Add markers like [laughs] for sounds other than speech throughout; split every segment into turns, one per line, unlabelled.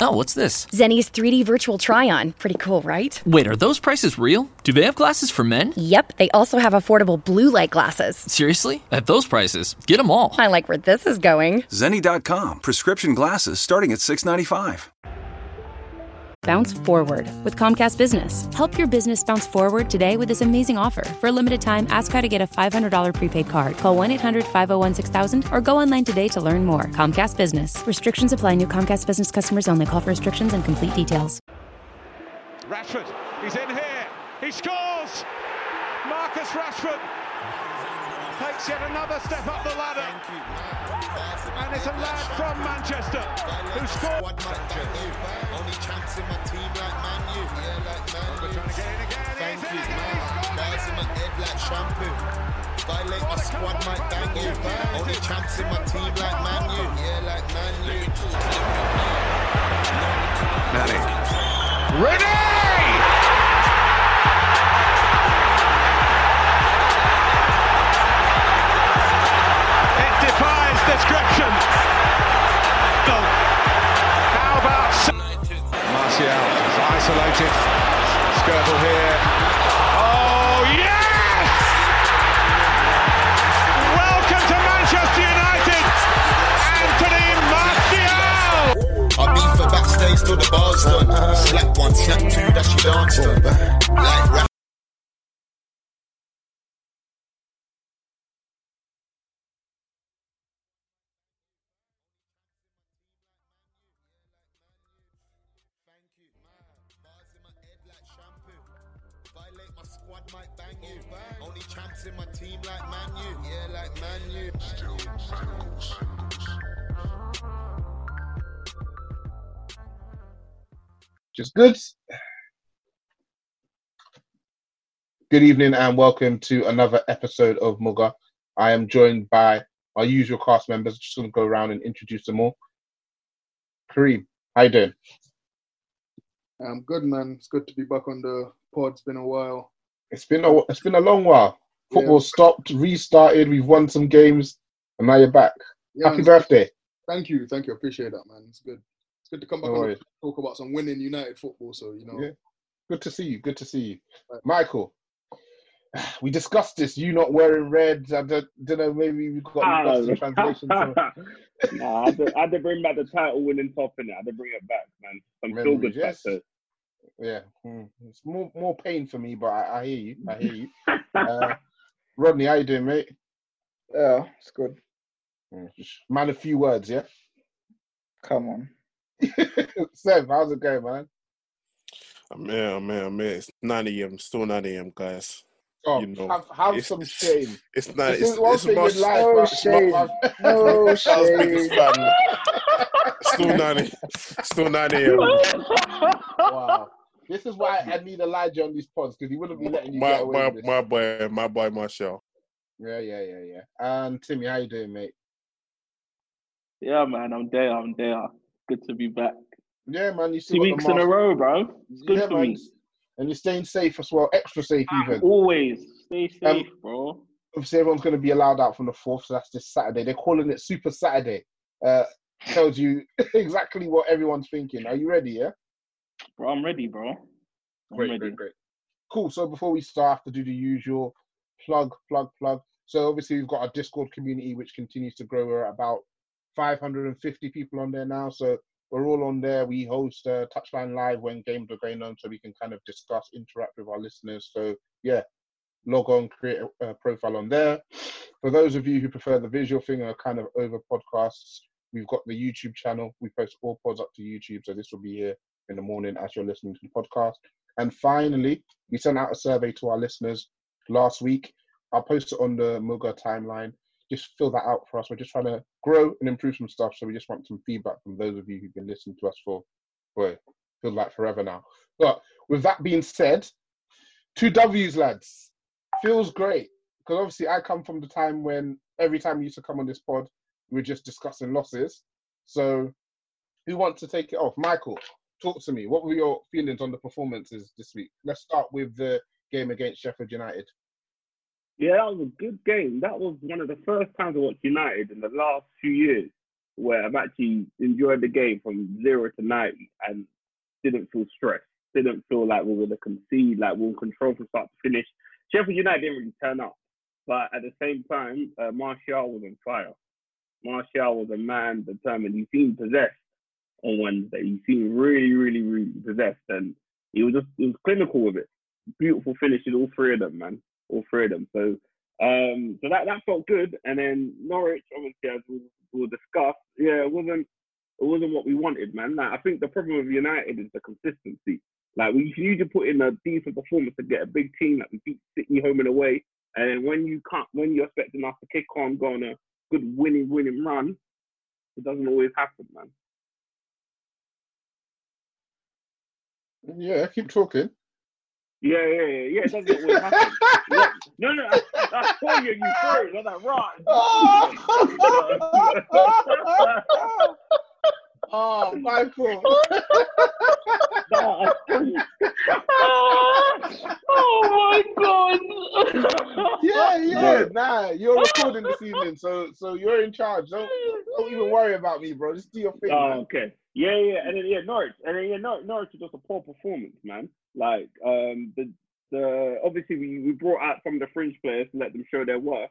Oh, what's this?
Zenni's 3D virtual try on. Pretty cool, right?
Wait, are those prices real? Do they have glasses for men?
Yep, they also have affordable blue light glasses.
Seriously? At those prices? Get them all.
I like where this is going.
Zenni.com, prescription glasses starting at 695.
Bounce forward with Comcast Business. Help your business bounce forward today with this amazing offer. For a limited time, ask how to get a $500 prepaid card. Call 1 800 501 6000 or go online today to learn more. Comcast Business. Restrictions apply. New Comcast Business customers only. Call for restrictions and complete details.
Rashford, he's in here. He scores! Marcus Rashford takes yet another step up the ladder. And it's a lad from Manchester who scored.
One match only chance in my team like Man U. Yeah, like Man U.
Trying to get in again.
Thank
He's in
you.
again. He's scored
Bars in my
again.
head like shampoo. Violate my squad might bang you. Only chance in my team like Man U. Yeah, like Man U.
Manny. Ready! Description. Goal. How about Martial is isolated. Skirtle here. Oh yes! Welcome to Manchester United, Anthony Martial.
I beat for backstage till the bars done. Slap one, slap two, that she danced on. Like rap.
Good. Good evening and welcome to another episode of MUGA. I am joined by our usual cast members. Just going to go around and introduce them all. Kareem, how you doing?
I'm good, man. It's good to be back on the pod. It's been a while.
It's been a it's been a long while. Football
Yeah.
stopped, restarted. We've won some games, and now you're back.
Yeah,
Happy
man,
birthday!
Thank you, thank you. I appreciate that, man. It's good. It's good to come back
No
and talk about some winning United football. So you know,
Yeah. Good to see you. Good to see you,
Right.
Michael. We discussed this. You not wearing red. I don't, don't know. Maybe we got
Ah,
lost in translation. [laughs] so-
nah, I had, to, I had to bring back the title winning top in it. I had to bring it back, man. Some feel
Memories,
good
yes.
factor.
Yeah, mm. it's more more pain for me, but I, I hear you. I hear you. [laughs] Uh, Rodney, how you doing, mate?
Yeah, it's good.
Just Man, a few words, yeah.
Come on. [laughs]
Seb, how's it going, man?
I'm here, I'm here, I'm here. It's 9 a.m., still 9 a.m., guys.
Oh,
You know,
have, have
it's-
some shame.
It's not,
This
it's,
one
it's
thing
much,
in life,
No
but-
shame.
but-
No [laughs] shame.
fam, still 9 a- still 9 a.m.
wow. This is why I need Elijah on these pods because he wouldn't be letting you
My,
get away
my,
with this.
my boy, my boy Marshall.
Yeah, yeah, yeah, yeah. And Timi, how you doing, mate?
Yeah, man, I'm there. I'm there. Good to be back.
Yeah, man. You
Two weeks in a row, bro. It's good
Yeah,
for
man.
me.
And you're staying safe as well, extra safe even.
Always stay
Um,
safe, bro.
Obviously, everyone's going to be allowed out from the fourth, so that's this Saturday. They're calling it Super Saturday. Uh, tells you [laughs] exactly what everyone's thinking. Are you ready? Yeah.
Bro, I'm ready, bro. I'm
Great,
ready.
great, great. Cool. So before we start, I have to do the usual plug, plug, plug. So obviously we've got our Discord community which continues to grow. We're at about 550 people on there now. So we're all on there. We host uh, Touchline Live when games are going on, so we can kind of discuss, interact with our listeners. So yeah, log on, create a, a profile on there. For those of you who prefer the visual thing and are kind of over podcasts, we've got the YouTube channel. We post all pods up to YouTube, so this will be here in the morning as you're listening to the podcast. And finally, we sent out a survey to our listeners last week. I'll post it on the Muga timeline. Just fill that out for us. We're just trying to grow and improve some stuff, so we just want some feedback from those of you who've been listening to us for, boy, feels like forever now. But with that being said, two W's, lads. Feels great because obviously I come from the time when every time we used to come on this pod, we were just discussing losses. So, who wants to take it off? Michael, talk to me. What were your feelings on the performances this week? Let's start with the game against Sheffield United.
Yeah, that was a good game. That was one of the first times I watched United in the last few years where I've actually enjoyed the game from zero to 90 and didn't feel stressed. Didn't feel like we were going to concede, like we were in control from start to finish. Sheffield United didn't really turn up. But at the same time, uh, Martial was on fire. Martial was a man determined. He seemed possessed on Wednesday. He seemed really, really, really possessed. And he was just he was clinical with it. Beautiful finishes, all three of them, man all three of them. So um, so that that felt good. And then Norwich, obviously, as we'll, we'll discuss, yeah, it wasn't it wasn't what we wanted, man. Like, I think the problem with United is the consistency. Like we usually put in a decent performance to get a big team that like beat City home and away, and then when you can't, when you're expecting us to kick on, go on a good winning winning run, it doesn't always happen, man.
Yeah, keep talking.
Yeah, yeah, yeah, yeah. It doesn't always happen. yeah. No, no, I, I saw you. You froze. I'm like, right. [laughs]
oh, Michael. [laughs]
no, [laughs] oh my god.
yeah, yeah. Nah, you're recording this evening, so so you're in charge. Don't don't even worry about me, bro. Just do your thing.
Oh,
man.
okay. Yeah, yeah, and then yeah, Norwich, and then yeah, Norwich, Norwich was just a poor performance, man. Like um, the the obviously we, we brought out some of the fringe players to let them show their worth,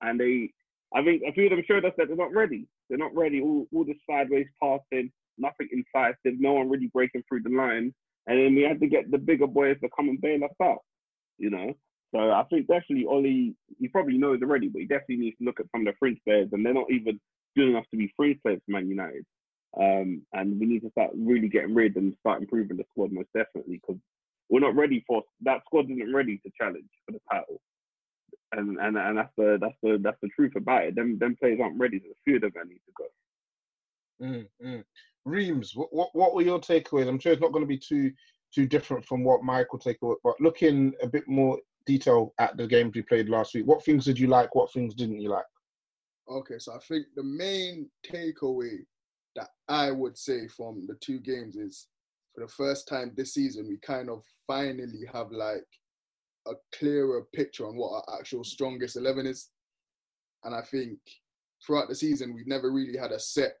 and they I think a few of them showed us that they're not ready. They're not ready. All all the sideways passing, nothing incisive, no one really breaking through the line, and then we had to get the bigger boys to come and bail us out. You know, so I think definitely Ollie, he probably knows already, but he definitely needs to look at some of the fringe players, and they're not even good enough to be fringe players for Man United. Um, and we need to start really getting rid and start improving the squad most definitely because we're not ready for that squad isn't ready to challenge for the title. And and and that's the that's the that's the truth about it. Them them players aren't ready. There's a few of them that need to go.
Mm, mm. Reemz, what, what what were your takeaways? I'm sure it's not going to be too too different from what Michael takeaway, but looking a bit more detail at the games we played last week, what things did you like? What things didn't you like?
Okay, so I think the main takeaway that I would say from the two games is for the first time this season, we kind of finally have like a clearer picture on what our actual strongest 11 is. And I think throughout the season, we've never really had a set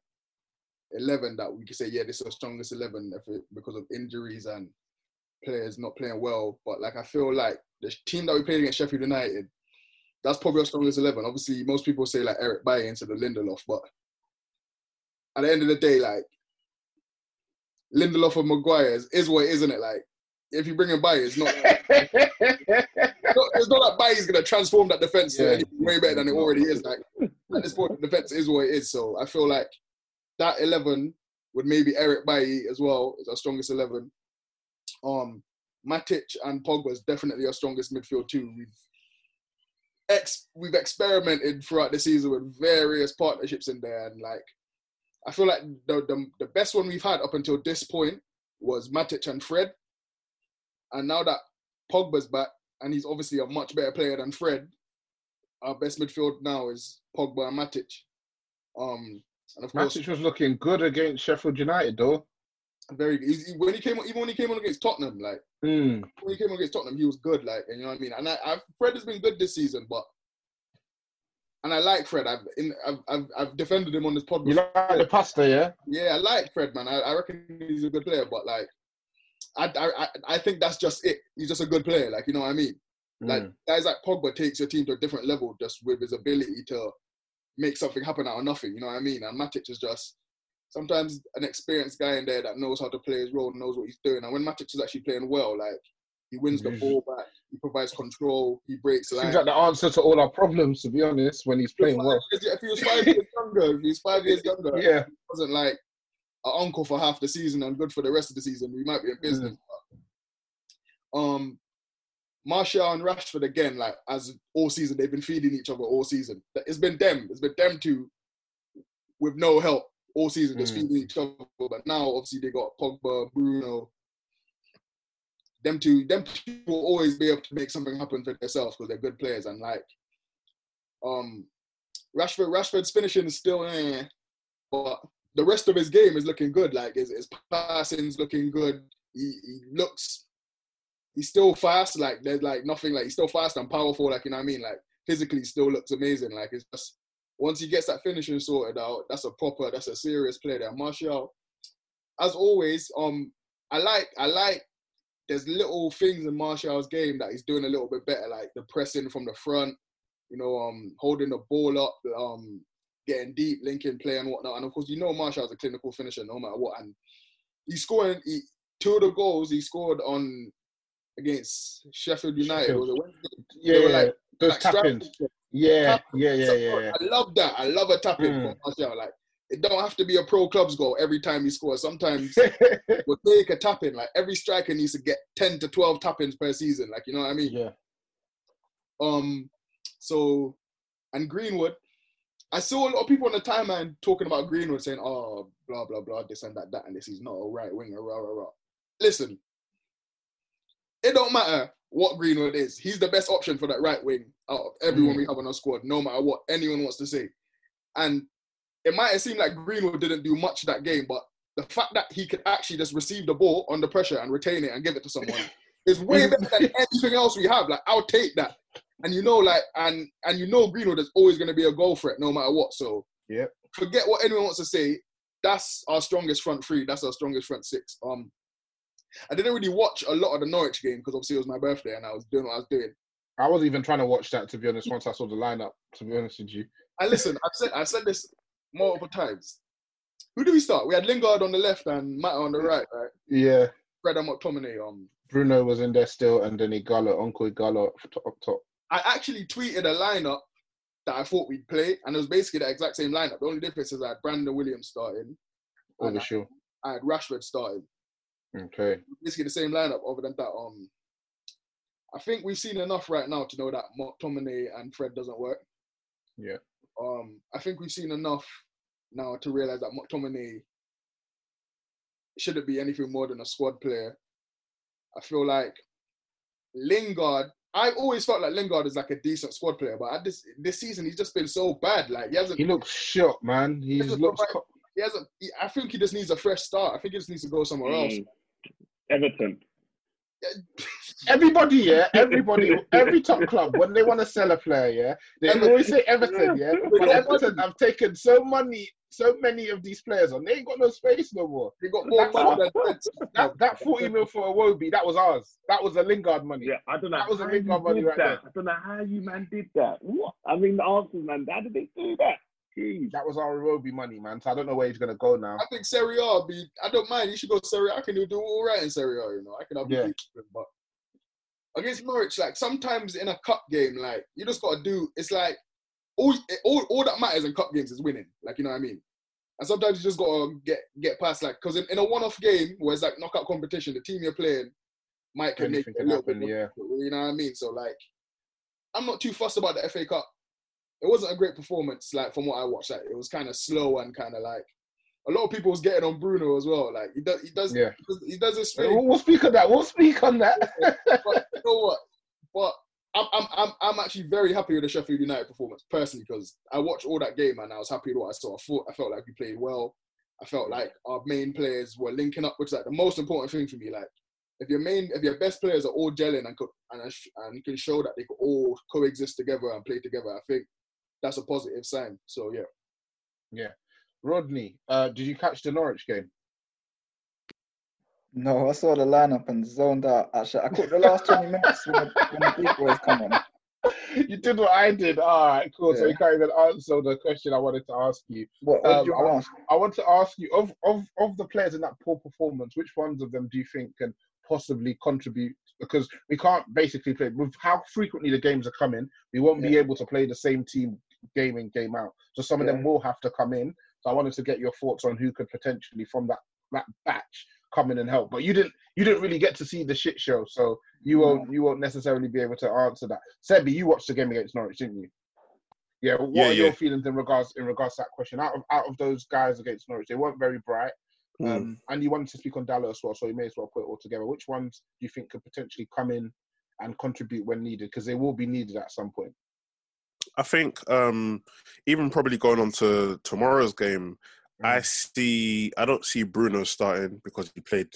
11 that we could say, yeah, this is our strongest 11 it, because of injuries and players not playing well. But like, I feel like the team that we played against Sheffield United, that's probably our strongest 11. Obviously, most people say like Eric Bailly instead of Lindelof, but at the end of the day, like Lindelof and Maguire is, is what it is, isn't it? Like if you bring him by, [laughs] it's not. it's, not it's not that Bailly's gonna transform that defense yeah. to anything way better than it already is. Like at this point, the defense is what it is. So I feel like that eleven with maybe Eric Bailly as well is our strongest eleven. Um, Matic and Pogba is definitely our strongest midfield too. We've ex we've experimented throughout the season with various partnerships in there, and like I feel like the, the, the best one we've had up until this point was Matic and Fred. And now that Pogba's back, and he's obviously a much better player than Fred, our best midfield now is Pogba and Matic. Um, and of
Matic
course,
was looking good against Sheffield United, though.
Very good. He's, when he came, even when he came on against Tottenham, like
mm.
when he came on against Tottenham, he was good. Like, and you know what I mean. And I, I, Fred has been good this season, but and I like Fred. I've in, I've, I've I've defended him on this podcast.
You like the pasta, yeah?
Yeah, I like Fred, man. I, I reckon he's a good player, but like, I, I I think that's just it. He's just a good player. Like, you know what I mean? Like
Mm.
guys like Pogba takes your team to a different level just with his ability to make something happen out of nothing. You know what I mean? And Matic is just sometimes an experienced guy in there that knows how to play his role, knows what he's doing. And when Matic is actually playing well, like he wins the ball back, he provides control, he breaks
Seems like the answer to all our problems, to be honest, when he's playing well.
If he was five years younger, if he was five years younger, [laughs]
Yeah.
he wasn't like an uncle for half the season and good for the rest of the season, we might be in business. Um, Martial and Rashford again, like as all season, they've been feeding each other all season. It's been them. It's been them two with no help all season, just
Mm.
feeding each other. But now, obviously, they got Pogba, Bruno. Them two, them will always be able to make something happen for themselves because they're good players. And like, um, Rashford, Rashford's finishing is still eh, but the rest of his game is looking good. Like his, his passing's looking good. He, he looks, he's still fast. Like there's like nothing. Like he's still fast and powerful. Like you know what I mean. Like physically, still looks amazing. Like it's just once he gets that finishing sorted out, that's a proper, that's a serious player there. Martial, as always, um, I like, I like. There's little things in Martial's game that he's doing a little bit better, like the pressing from the front, you know, um, holding the ball up, um, getting deep, linking play and whatnot. And of course, you know Martial's a clinical finisher no matter what. And he's scoring he, two of the goals he scored on against Sheffield United.
Sheffield.
Was it
Yeah,
They were
yeah,
like-
those
like
tap-ins. Yeah,
Tap-
yeah, yeah, yeah, yeah.
I love that. I love a tap in
Mm.
from Martial. Like it don't have to be a pro clubs goal every time he scores. Sometimes [laughs] we'll take a tap in. Like every striker needs to get ten to twelve tap ins per season. Like you know what I mean?
Yeah.
Um. So, and Greenwood, I saw a lot of people on the timeline talking about Greenwood saying, "Oh, blah blah blah, this and that, that, and this. He's not a right winger." Rah rah rah. Listen, it don't matter what Greenwood is. He's the best option for that right wing out of everyone
Mm.
we have on our squad, no matter what anyone wants to say. And it might have seemed like Greenwood didn't do much that game, but the fact that he could actually just receive the ball under pressure and retain it and give it to someone [laughs] is way better than anything else we have. Like I'll take that. And you know, like, and and you know, Greenwood is always going to be a goal threat no matter what. So
yeah,
forget what anyone wants to say. That's our strongest front three. That's our strongest front six. Um, I didn't really watch a lot of the Norwich game because obviously it was my birthday and I was doing what I was doing.
I wasn't even trying to watch that to be honest. Once I saw the lineup, to be honest with you.
And listen, I've said I've said this multiple times. Who do we start? We had Lingard on the left and Matt on the right, right?
Yeah,
Fred and McTominay. Um,
Bruno was in there still, and then Ighalo, Uncle Ighalo up top.
I actually tweeted a lineup that I thought we'd play, and it was basically the exact same lineup. The only difference is I had Brandon Williams starting,
Over sure.
I had Rashford starting.
Okay.
Basically the same lineup, other than that. Um, I think we've seen enough right now to know that McTominay and Fred doesn't work.
Yeah.
Um, I think we've seen enough now to realize that McTominay shouldn't be anything more than a squad player. I feel like Lingard. I always felt like Lingard is like a decent squad player, but at this this season he's just been so bad. Like he hasn't.
He looks shot, man. He
hasn't
looks.
provided- He hasn't. He, I think he just needs a fresh start. I think he just needs to go somewhere else.
Mm. Everton.
Everybody, yeah, everybody, every top club, when they want to sell a player, yeah, they
Everton.
always say [laughs] Everton, yeah. But Everton have taken so money, so many of these players on. They ain't got no space no more.
They got more money
That, that 40 mil for a Wobie, that was ours. That was a Lingard money.
Yeah, I don't know.
That was a
how
Lingard
you
money right
that.
there.
I don't know how you man did that. What? I mean, the answers, man. How did they do that? Jeez.
That was our Wobie money, man. So I don't know where he's gonna go now.
I think Serie A be. I don't mind. You should go Serie A. I can do all right in Serie A. You know, I can have
Yeah.
yeah. but against Norwich, like sometimes in a cup game, like you just gotta do. It's like all all all that matters in cup games is winning. Like you know what I mean. And sometimes you just gotta get get past like because in, in a one-off game where it's like knockout competition, the team you're playing might can make it a little
happen,
bit. more
yeah.
You know what I mean? So like, I'm not too fussed about the FA Cup. It wasn't a great performance, like from what I watched. Like it was kind of slow and kind of like a lot of people was getting on Bruno as well. Like he does, he does,
Yeah.
he does, he does his
We'll,
thing.
we'll speak on that. We'll speak on that. [laughs]
but you know what? But I'm, I'm, I'm, I'm actually very happy with the Sheffield United performance personally because I watched all that game and I was happy with what I saw. I thought, I felt like we played well. I felt like our main players were linking up, which is like the most important thing for me. Like if your main, if your best players are all gelling and could, and and can show that they could all coexist together and play together, I think that's a positive sign. So yeah.
Yeah. Rodney, uh, did you catch the Norwich game?
No, I saw the lineup and zoned out. Actually, I caught the last 20 minutes when the, when the big boys come on. [laughs]
You did what I did. All right, cool. So you can't even answer the question I wanted to ask you.
What, what
Um,
do you
I,
want to ask?
I want to ask you of, of of the players in that poor performance, which ones of them do you think can possibly contribute? Because we can't basically play with how frequently the games are coming. We won't be able to play the same team game in game out. So some of them will have to come in. So I wanted to get your thoughts on who could potentially from that that batch come in and help. But you didn't you didn't really get to see the shit show, so you won't you won't necessarily be able to answer that. Sebby, you watched the game against Norwich, didn't you? Yeah. What
Yeah,
are your
yeah.
feelings in regards in regards to that question? Out of out of those guys against Norwich, they weren't very bright.
Mm.
Um, and you wanted to speak on Dalot as well, so you may as well put it all together. Which ones do you think could potentially come in and contribute when needed? Because they will be needed at some point.
I think um, even probably going on to tomorrow's game, I
Mm.
see. I don't see Bruno starting because he played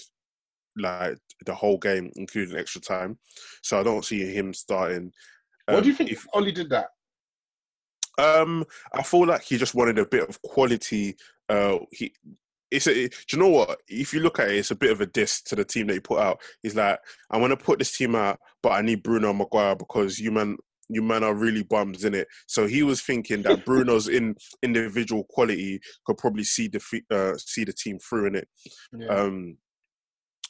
like the whole game, including extra time. So I don't see him starting.
what do you
Um,
think
if-
Ollie did that?
Um, I feel like he just wanted a bit of quality. Uh, he. It's a, do you know what? If you look at it, it's a bit of a diss to the team that he put out. He's like, I want to put this team out, but I need Bruno Maguire because you man, you man are really bums in it. So he was thinking that Bruno's in individual quality could probably see the uh, see the team through in it.
Yeah.
Um,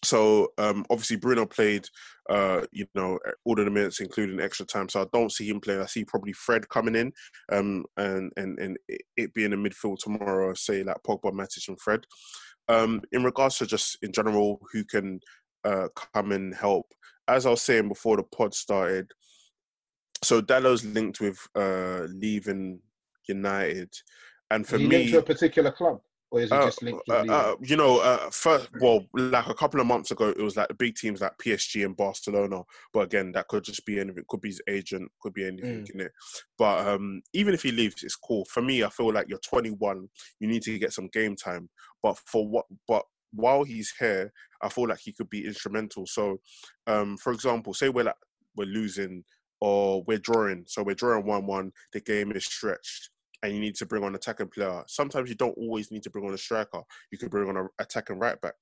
so um, obviously Bruno played, uh, you know, all of the minutes, including extra time. So I don't see him playing. I see probably Fred coming in, um, and and and it- being a midfield tomorrow. Say like Pogba, Matic, and Fred. Um, in regards to just in general, who can uh, come and help? As I was saying before the pod started, so Dalot's linked with uh, leaving United, and for
Is he
me,
linked to a particular club, or is he
uh,
just linked
uh, uh, you know, uh, first, well, like a couple of months ago, it was like the big teams like PSG and Barcelona. But again, that could just be anything. Could be his agent. Could be anything
Mm.
in it. But um, even if he leaves, it's cool. For me, I feel like you're 21. You need to get some game time. But for what? But while he's here, I feel like he could be instrumental. So, um, for example, say we're like we're losing or we're drawing. So we're drawing one-one. The game is stretched and you need to bring on attacking player. Sometimes you don't always need to bring on a striker. You could bring on an attacking right back.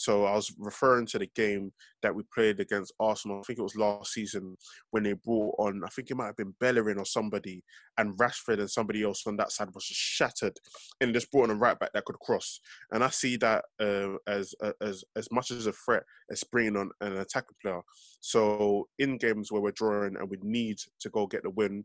So I was referring to the game that we played against Arsenal. I think it was last season when they brought on. I think it might have been Bellerin or somebody, and Rashford and somebody else on that side was just shattered, and just brought on a right back that could cross. And I see that uh, as as as much as a threat as bringing on an attacking player. So in games where we're drawing and we need to go get the win,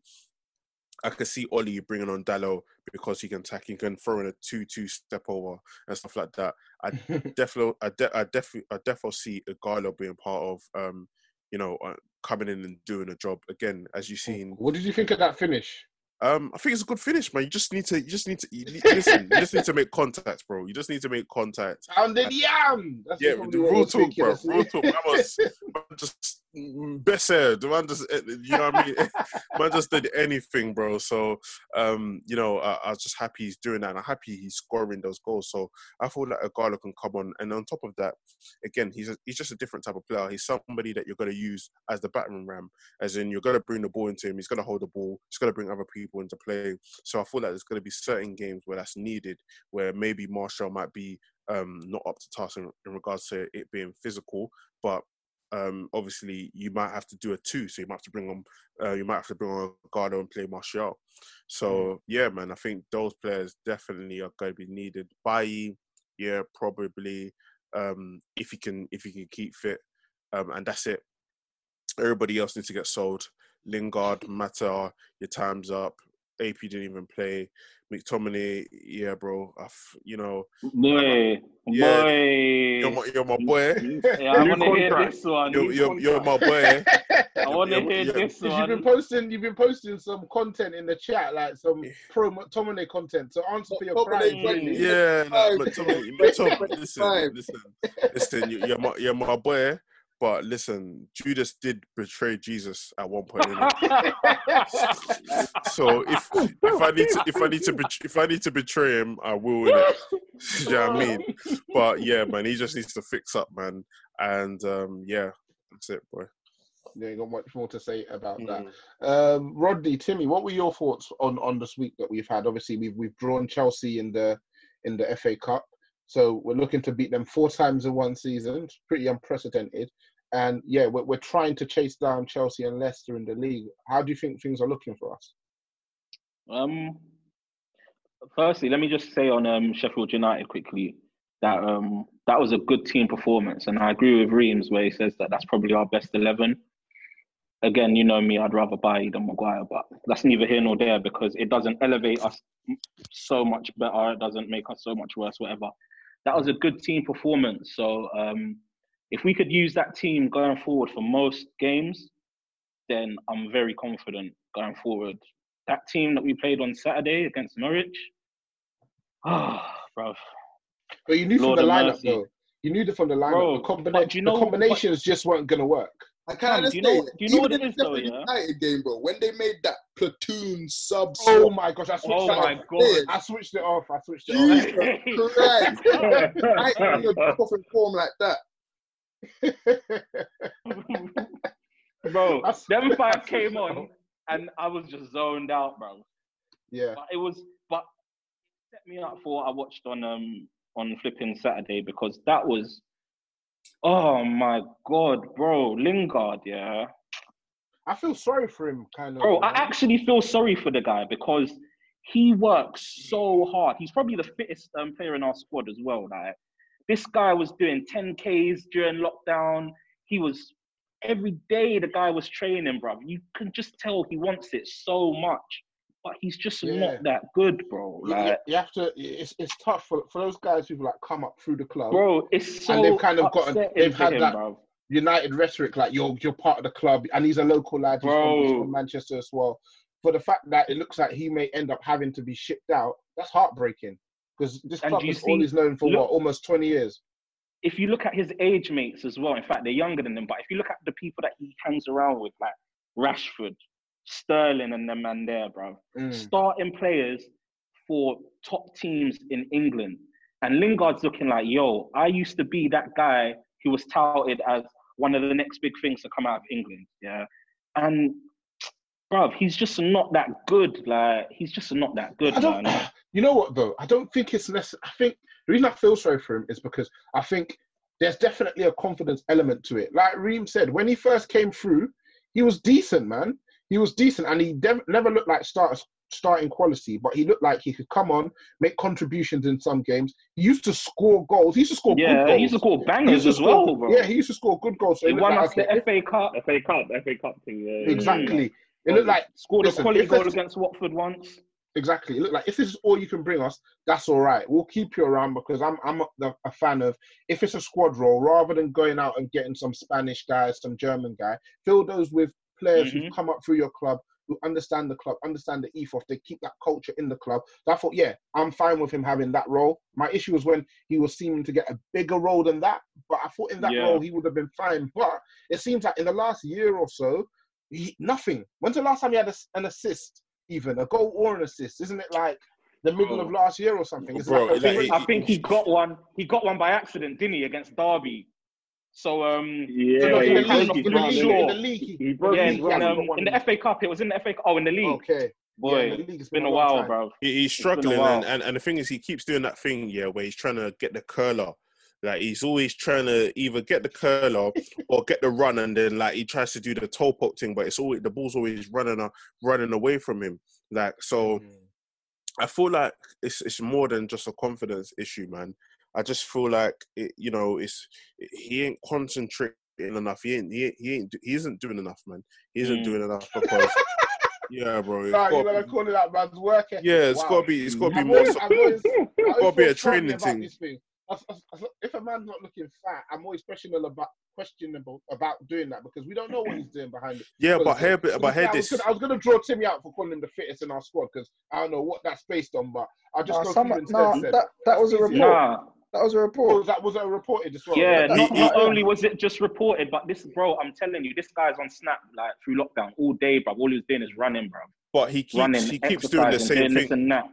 I could see Ollie bringing on Dalot because he can attack, he can throw in a two-two step over and stuff like that. I [laughs] definitely, I, de- I definitely, I definitely see Ighalo being part of, um, you know, uh, coming in and doing a job again. As you've seen,
What did you think of that finish?
Um, I think it's a good finish, man. You just need to, you just need to, you, need- listen, you just need to make contact, bro. You just need to make contact.
And then yam. That's
Yeah, the real talk, bro. Real talk. Man was, man just said. The man just, eh, you know what I mean? [laughs] man just did anything, bro. So, um, you know, I, I was just happy he's doing that, and I'm happy he's scoring those goals. So I feel like Ighalo can come on, and on top of that, again, he's a, he's just a different type of player. He's somebody that you're going to use as the battering ram, as in you're going to bring the ball into him. He's going to hold the ball. He's going to bring other people into play. So I feel like there's going to be certain games where that's needed, where maybe Martial might be um, not up to task in, in regards to it being physical, but um, obviously you might have to do a two, so you might have to bring on, uh, you might have to bring on Gardo and play Martial. So yeah, man, I think those players definitely are going to be needed. Bailly, yeah, probably um, if he can if he can keep fit, um, and that's it. Everybody else needs to get sold. Lingard, Mata, your time's up. AP didn't even play. McTominay, yeah, bro. I f- you know,
Boy,
Yeah,
boy.
you're my, you're my boy.
Yeah, I want to hear this one.
You're, you're, you're my boy. [laughs]
I want to
you're-
hear
you're-
this
Because you've been posting, you've been posting some content in the chat, like some pro McTominay content. So answer for your
McTominay
pride.
twenty.
really.
Yeah, like,
Five.
McTominay, McTominay, [laughs] listen,
Five.
listen, listen. You're my, you're my boy. But listen, Judas did betray Jesus at one point. so if if I need to if I need to bet- if I need to betray him, I will. Innit? [laughs] you know what I mean? But yeah, man, he just needs to fix up, man. And um, yeah, that's it, boy.
You ain't got much more to say about
Mm.
that. Um, Rodney, Timi, what were your thoughts on on this week that we've had? Obviously, we've we've drawn Chelsea in the in the FA Cup, so we're looking to beat them four times in one season. It's pretty unprecedented. And yeah, we're we're trying to chase down Chelsea and Leicester in the league. How do you think things are looking for us?
Um, firstly, let me just say on um, Sheffield United quickly that um, that was a good team performance, and I agree with Reemz where he says that that's probably our best eleven. Again, you know me, I'd rather Bailly than Maguire, but that's neither here nor there because it doesn't elevate us so much better. It doesn't make us so much worse, whatever. That was a good team performance. So um, if we could use that team going forward for most games, then I'm very confident going forward. That team that we played on Saturday against Norwich, [sighs] ah, bro.
But you knew
Lord
from the lineup,
mercy.
though. You knew from the lineup.
Bro,
the, combina-
you know-
the combinations just weren't going to work.
I can't
do you know-
understand.
do you know what
Even
it
in
though, yeah?
United game, bro, when they made that platoon sub.
Oh my gosh, I switched
Oh my
off.
God.
I switched it off. I switched it
Jesus Christ. [laughs] I ain't off in form like that. [laughs]
bro, them five came on and I was just zoned out, bro.
yeah.
But it was, but it set me up for what I watched on um on flipping Saturday because that was, oh my god, bro, Lingard, yeah,
I feel sorry for him, kind of.
bro. I actually feel sorry for the guy because he works so hard. He's probably the fittest um, player in our squad as well. Like this guy was doing 10ks during lockdown. He was every day. The guy was training, bro. You can just tell he wants it so much, but he's just
Yeah.
not that good, bro. Like,
you, you have to. It's it's tough for, for those guys who've like come up through the club,
bro, it's so
and they've kind of gotten. They've had
him,
that
bro.
United rhetoric, like you're you're part of the club, and he's a local lad. He's from, from Manchester as well. For the fact that it looks like he may end up having to be shipped out, that's heartbreaking. Because this
And
club is all
see-
he's known for
look-
what almost twenty years.
if you look at his age mates as well, in fact, they're younger than him, but if you look at the people that he hangs around with, like Rashford, Sterling, and them man there, bro,
Mm.
starting players for top teams in England. And Lingard's looking like, yo, I used to be that guy who was touted as one of the next big things to come out of England. Yeah. And, bro, he's just not that good. Like, he's just not that good,
I don't.
man. [clears throat]
You know what though? I don't think it's necessary. I think the reason I feel sorry for him is because I think there's definitely a confidence element to it. Like Reem said, when he first came through, he was decent, man. He was decent, and he dev- never looked like start starting quality, but he looked like he could come on, make contributions in some games. He used to score goals. He used to score
Yeah,
good goals.
he used to score bangers
to
as
score-
well, bro.
Yeah, he used to score good goals. So
He won
like,
us the FA Cup.
FA Cup, FA Cup thing. Yeah, yeah,
exactly. It looked like
Scored
listen,
a quality goal against Watford once.
Exactly. Look like if this is all you can bring us, that's all right. We'll keep you around because I'm I'm a, a fan of if it's a squad role, rather than going out and getting some Spanish guy, some German guy, fill those with players
Mm-hmm.
who've come up through your club, who understand the club, understand the ethos. They keep that culture in the club. So I thought, yeah, I'm fine with him having that role. My issue was when he was seeming to get a bigger role than that. But I thought in that
Yeah.
role he would have been fine. But it seems like in the last year or so, he, nothing. When's the last time he had a, an assist? Even a goal or an assist? Isn't it like the middle of last year or something?
Bro,
like a
I I think he got one. He got one by accident, didn't he, against Derby? So um,
Yeah,
So, no, in the
broke
league,
his
in the league,
innit?
in the league, he-
He broke
yeah, in, um, in the FA Cup, it was in the FA. Oh, in the league.
Okay.
Boy,
Yeah, in the league,
it's been a while, bro.
He, he's
It's been a
struggling, and, and and the thing is, he keeps doing that thing, yeah, where he's trying to get the curler. Like he's always trying to either get the curler [laughs] or get the run, and then like he tries to do the toe pop thing, but it's always the ball's always running uh, running away from him. Like so,
Mm.
I feel like it's it's more than just a confidence issue, man. I just feel like it, you know, it's he ain't concentrating enough. He ain't he ain't, he, ain't, he isn't doing enough, man. He isn't
Mm.
doing enough because [laughs] yeah, bro. it's
Nah, you
gotta
gotta
be-
call it that man's work ethic.
yeah, it's
Wow.
gotta be it's gotta be
I've
more.
always,
so-
I've always, [laughs] I always
gotta be a training thing.
Thing. I- I- I- If a man's not looking fat, I'm always questionable about questionable about doing that because we don't know what he's doing behind it.
Yeah, but
Because,
here, but but
because
here
I was
this.
gonna- I was going to draw Timi out for calling him the fittest in our squad because I don't know what that's based on, but I'll just
Nah,
go
some-
through instead.
nah,
said.
that- that was a
That's
report.
Nah,
That was a
Oh,
report.
that was a reported as well.
yeah.
That's
Not,
not-
not only was it just reported, but this, bro, I'm telling you, this guy's on Snap like through lockdown all day, bro. All he was doing is running, bro.
But he keeps
running,
he keeps doing the same
doing this
thing.
and that.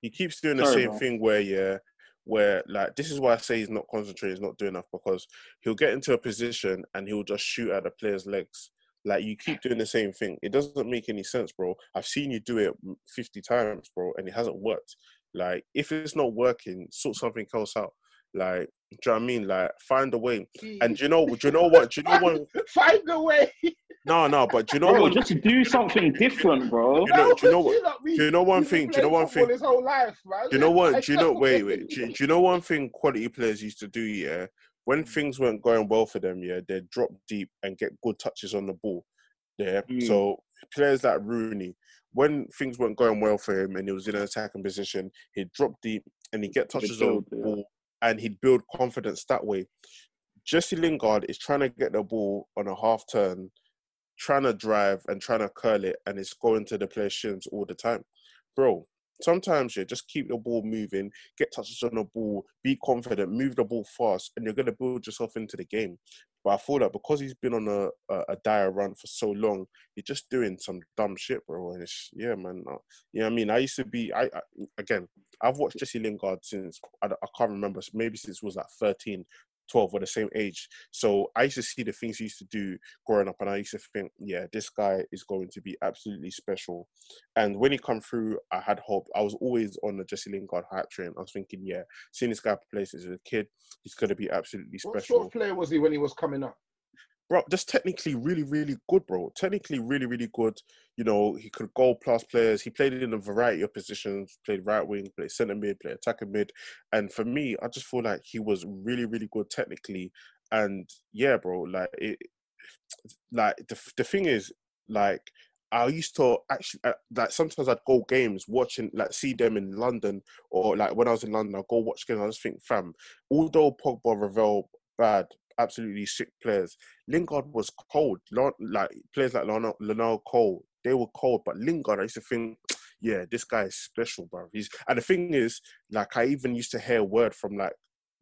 He keeps doing the
Sorry,
same
bro.
thing where yeah, where like this is why I say he's not concentrating, he's not doing enough because he'll get into a position and he'll just shoot at the player's legs. Like you keep doing the same thing. It doesn't make any sense, bro. I've seen you do it 50 times, bro, and it hasn't worked. Like if it's not working, sort something else out. Like, do you know what I mean? Like, find a way. And do you know? Do you know what? Do you know what? [laughs]
Find a way.
No, no, but do you know
Bro,
what?
just do something different, bro.
Do you know? Do you know what? Do you know one thing? Do you know one thing?
His whole life, man.
Do you know what? Do you know? Wait, wait. Do, do you know one thing quality players used to do? Yeah, when things weren't going well for them, yeah, they'd drop deep and get good touches on the ball. Yeah.
Mm.
So players like Rooney, when things weren't going well for him and he was in an attacking position, he'd drop deep and he'd get touches on the
yeah.
ball and he'd build confidence that way. Jesse Lingard is trying to get the ball on a half turn, trying to drive and trying to curl it, and it's going to the player's shins all the time. Bro, sometimes you just keep the ball moving, get touches on the ball, be confident, move the ball fast, and you're going to build yourself into the game. But I feel that because he's been on a, a, a dire run for so long, he's just doing some dumb shit, bro. And it's, yeah, man. Uh, you know what I mean? I used to be, I, I again, I've watched Jesse Lingard since, I, I can't remember, maybe since was like 13, 12, we're the same age. So I used to see the things he used to do growing up, and I used to think, yeah, this guy is going to be absolutely special. And when he come through, I had hope. I was always on the Jesse Lingard hype train. I was thinking, yeah, seeing this guy play since he a kid, he's going to be absolutely
What
special What
sort of player was he when he was coming up?
Bro, just technically really, really good, bro. Technically really, really good. You know, he could goal plus players. He played in a variety of positions, played right wing, played centre mid, played attacking mid. And for me, I just feel like he was really, really good technically. And yeah, bro, like it like the the thing is, like I used to actually uh, like sometimes I'd go games watching like see them in London or like when I was in London I'd go watch games. I just think, fam, although Pogba, Ravel, bad, absolutely sick players, Lingard was cold. Like players like Lionel, Cole, they were cold. But Lingard, I used to think, [tsk] yeah, this guy is special, bro. He's and the thing is, like I even used to hear word from like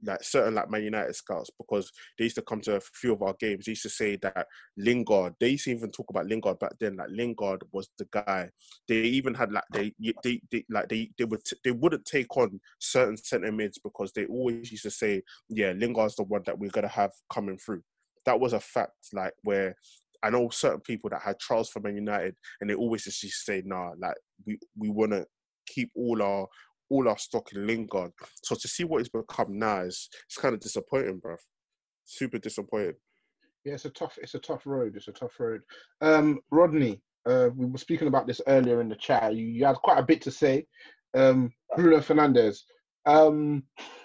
like certain like Man United scouts because they used to come to a few of our games. They used to say that Lingard. They used to even talk about Lingard back then. Like Lingard was the guy. They even had like they they, they like they they would they wouldn't take on certain centre mids because they always used to say, yeah, Lingard's the one that we're gonna have coming through. That was a fact. Like where I know certain people that had trials for Man United, and they always just used to say, nah, like we we want to keep all our all our stock in Lingard. So to see what he's become now is it's kind of disappointing, bruv. Super disappointing.
Yeah, it's a tough. It's a tough road. It's a tough road. Um, Rodney, uh, we were speaking about this earlier in the chat. You, you had quite a bit to say. Um, Bruno Fernandes. Um, [laughs]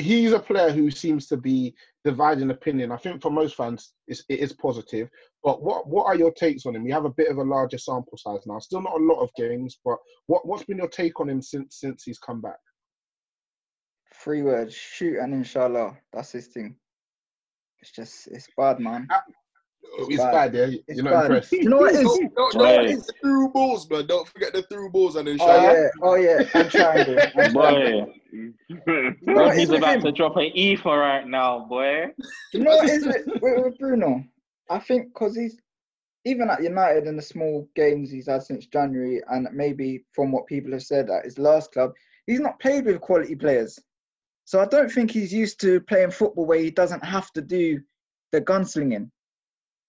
he's a player who seems to be dividing opinion. I think for most fans, it's, it is positive. But what what are your takes on him? We have a bit of a larger sample size now. Still not a lot of games, but what what's been your take on him since since he's come back?
Three words: shoot and inshallah. That's his thing. It's just it's bad, man.
It's bad, yeah.
It's
You're not
bad.
impressed.
You know what it is?
Don't, don't,
Do you know what it
don't
is?
through balls, man. Don't forget the through balls and then
Oh yeah, oh yeah. I'm trying to. I'm trying
Boy,
to. You know
he's about
him?
to drop an E for right now, boy.
You know what it is with, with, with Bruno? I think because he's even at United in the small games he's had since January, and maybe from what people have said at his last club, he's not played with quality players. So I don't think he's used to playing football where he doesn't have to do the gunslinging.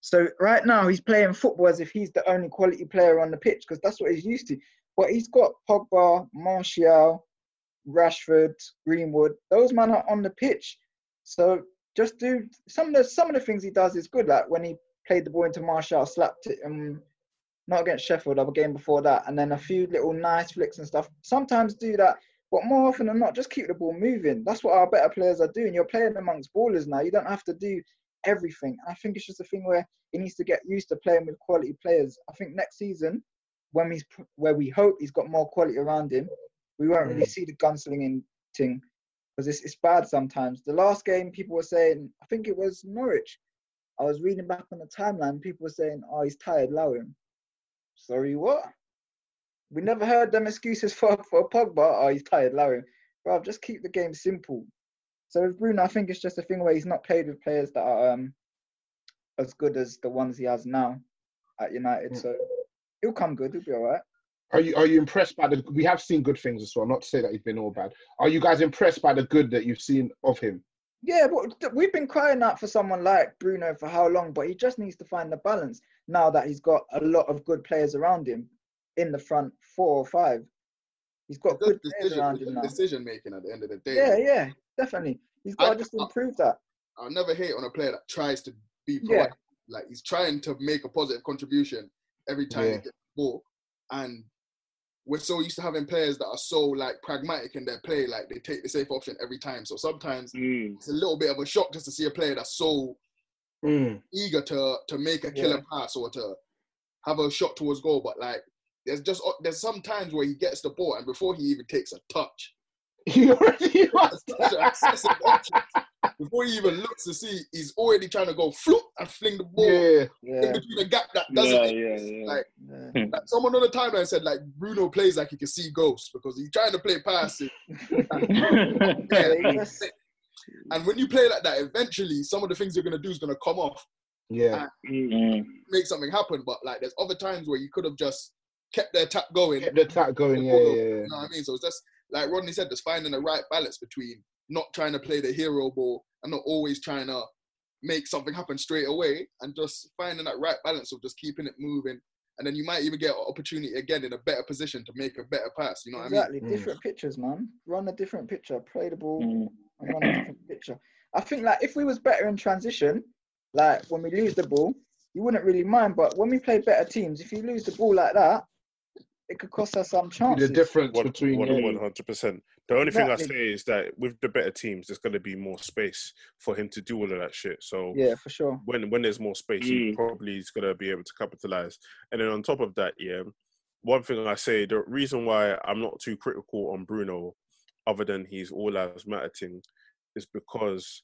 So right now he's playing football as if he's the only quality player on the pitch because that's what he's used to. But he's got Pogba, Martial, Rashford, Greenwood. Those men are on the pitch. So just do some of the some of the things he does is good. Like when he played the ball into Martial, slapped it um not against Sheffield, other game before that, and then a few little nice flicks and stuff. Sometimes do that, but more often than not, just keep the ball moving. That's what our better players are doing. You're playing amongst ballers now. You don't have to do everything. And I think it's just a thing where he needs to get used to playing with quality players. I think next season, when he's where we hope he's got more quality around him, we won't really mm. see the gunslinging thing because it's, it's bad sometimes. The last game, people were saying, I think it was Norwich. I was reading back on the timeline, people were saying, oh, he's tired, allow him. Sorry, what? We never heard them excuses [laughs] for, for Pogba. Oh, he's tired, allow him. Bro, just keep the game simple. So with Bruno, I think it's just a thing where he's not played with players that are um, as good as the ones he has now at United. So he'll come good. He'll be all right.
Are you are you impressed by the? We have seen good things as well. Not to say that he's been all bad. Are you guys impressed by the good that you've seen of him?
Yeah, but we've been crying out for someone like Bruno for how long? But he just needs to find the balance now that he's got a lot of good players around him in the front four or five. He's got
Good
good
decision,
around him now.
decision making at the end of the day.
Yeah, yeah, definitely. He's got to just improve that.
I'll never hate on a player that tries to be
Yeah.
Like he's trying to make a positive contribution every time he gets the ball. And we're so used to having players that are so like pragmatic in their play, like they take the safe option every time. So sometimes
Mm.
it's a little bit of a shock just to see a player that's so
Mm.
eager to to make a killer pass or to have a shot towards goal. But like there's just there's some times where he gets the ball and before he even takes a touch, [laughs]
he already
such an excessive options. Before he even looks to see, he's already trying to go floop and fling the ball
Yeah.
in between the gap that doesn't
Yeah,
exist.
yeah, yeah.
Like, [laughs]
Yeah.
like someone on the timeline said, like Bruno plays like he can see ghosts because he's trying to play passes. [laughs]
Yeah, he just-
and when you play like that, eventually some of the things you're gonna do is gonna come off,
Yeah.
Mm.
make something happen. But like, there's other times where you could have just kept the attack going.
Kept the attack going. Yeah, yeah, yeah.
You know what I mean? So it's just like Rodney said, just finding the right balance between not trying to play the hero ball and not always trying to make something happen straight away, and just finding that right balance of just keeping it moving. And then you might even get an opportunity again in a better position to make a better pass. You know what
exactly.
I mean? Exactly.
Different pictures, man. Run a different picture. Play the ball
Mm.
and run a different picture. I think like if we was better in transition, like when we lose the ball, you wouldn't really mind. But when we play better teams, if you lose the ball like that, it could cost us some
chance.
The
difference
One,
between
one hundred percent. The only thing I say is that with the better teams, there's going to be more space for him to do all of that shit. So
Yeah, for sure.
when when there's more space, he
Mm.
probably is going to be able to capitalize. And then on top of that, yeah, one thing I say, the reason why I'm not too critical on Bruno, other than he's all lives matter thing, is because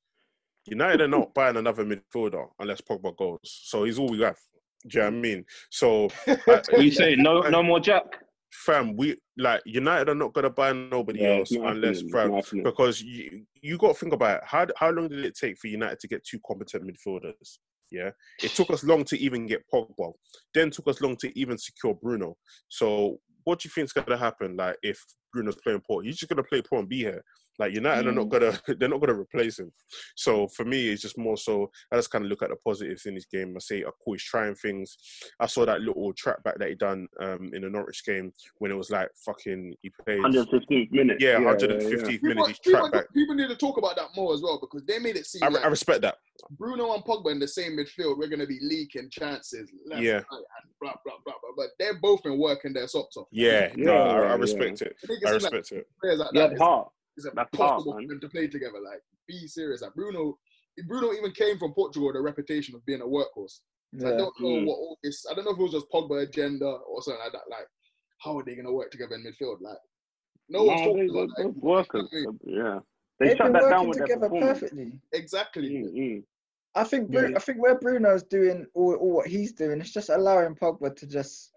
United are not buying another midfielder unless Pogba goes. So he's all we have. Do you know what I mean? So
What [laughs] you say? No, no more Jack.
fam, we like United are not gonna buy nobody
Yeah,
else unless fam, because you you got to think about it. How how long did it take for United to get two competent midfielders? Yeah, it took us long to even get Pogba. Then took us long to even secure Bruno. So what do you think is gonna happen? Like if Bruno's playing poor, he's just gonna play poor and be here. Like United are not gonna [laughs] they're not gonna replace him. So for me, it's just more so I just kind of look at the positives in this game. I say, of course, trying things. I saw that little track back that he done um, in the Norwich game when it was like fucking he played
115th minute.
yeah,
yeah,
115th
yeah.
minute.
People,
He's
people,
track back.
people need to talk about that more as well because they made it seem
I,
like
I respect that.
Bruno and Pogba in the same midfield, we're going to be leaking chances. Left,
Yeah.
right, blah, blah, blah, blah. But they've both been working their socks off.
Yeah,
Yeah, [laughs]
no, I,
yeah,
I
yeah.
respect it.
It
I
seem like
respect it.
Players like
He
that
heart.
Is it possible for them to play together? Like, be serious. Like Bruno, Bruno even came from Portugal with a reputation of being a workhorse. So I don't know
Mm.
what all this. I don't know if it was just Pogba agenda or something like that. Like, how are they gonna work together in midfield? Like, no one's
Nah,
talking
they,
about
they're
like,
workers.
you know what
Yeah. They
They've
shut
been
that down
working
with
together
performance.
perfectly.
exactly.
Mm, mm.
I think Bru-
Yeah.
I think where Bruno's doing all, all what he's doing, it's just allowing Pogba to just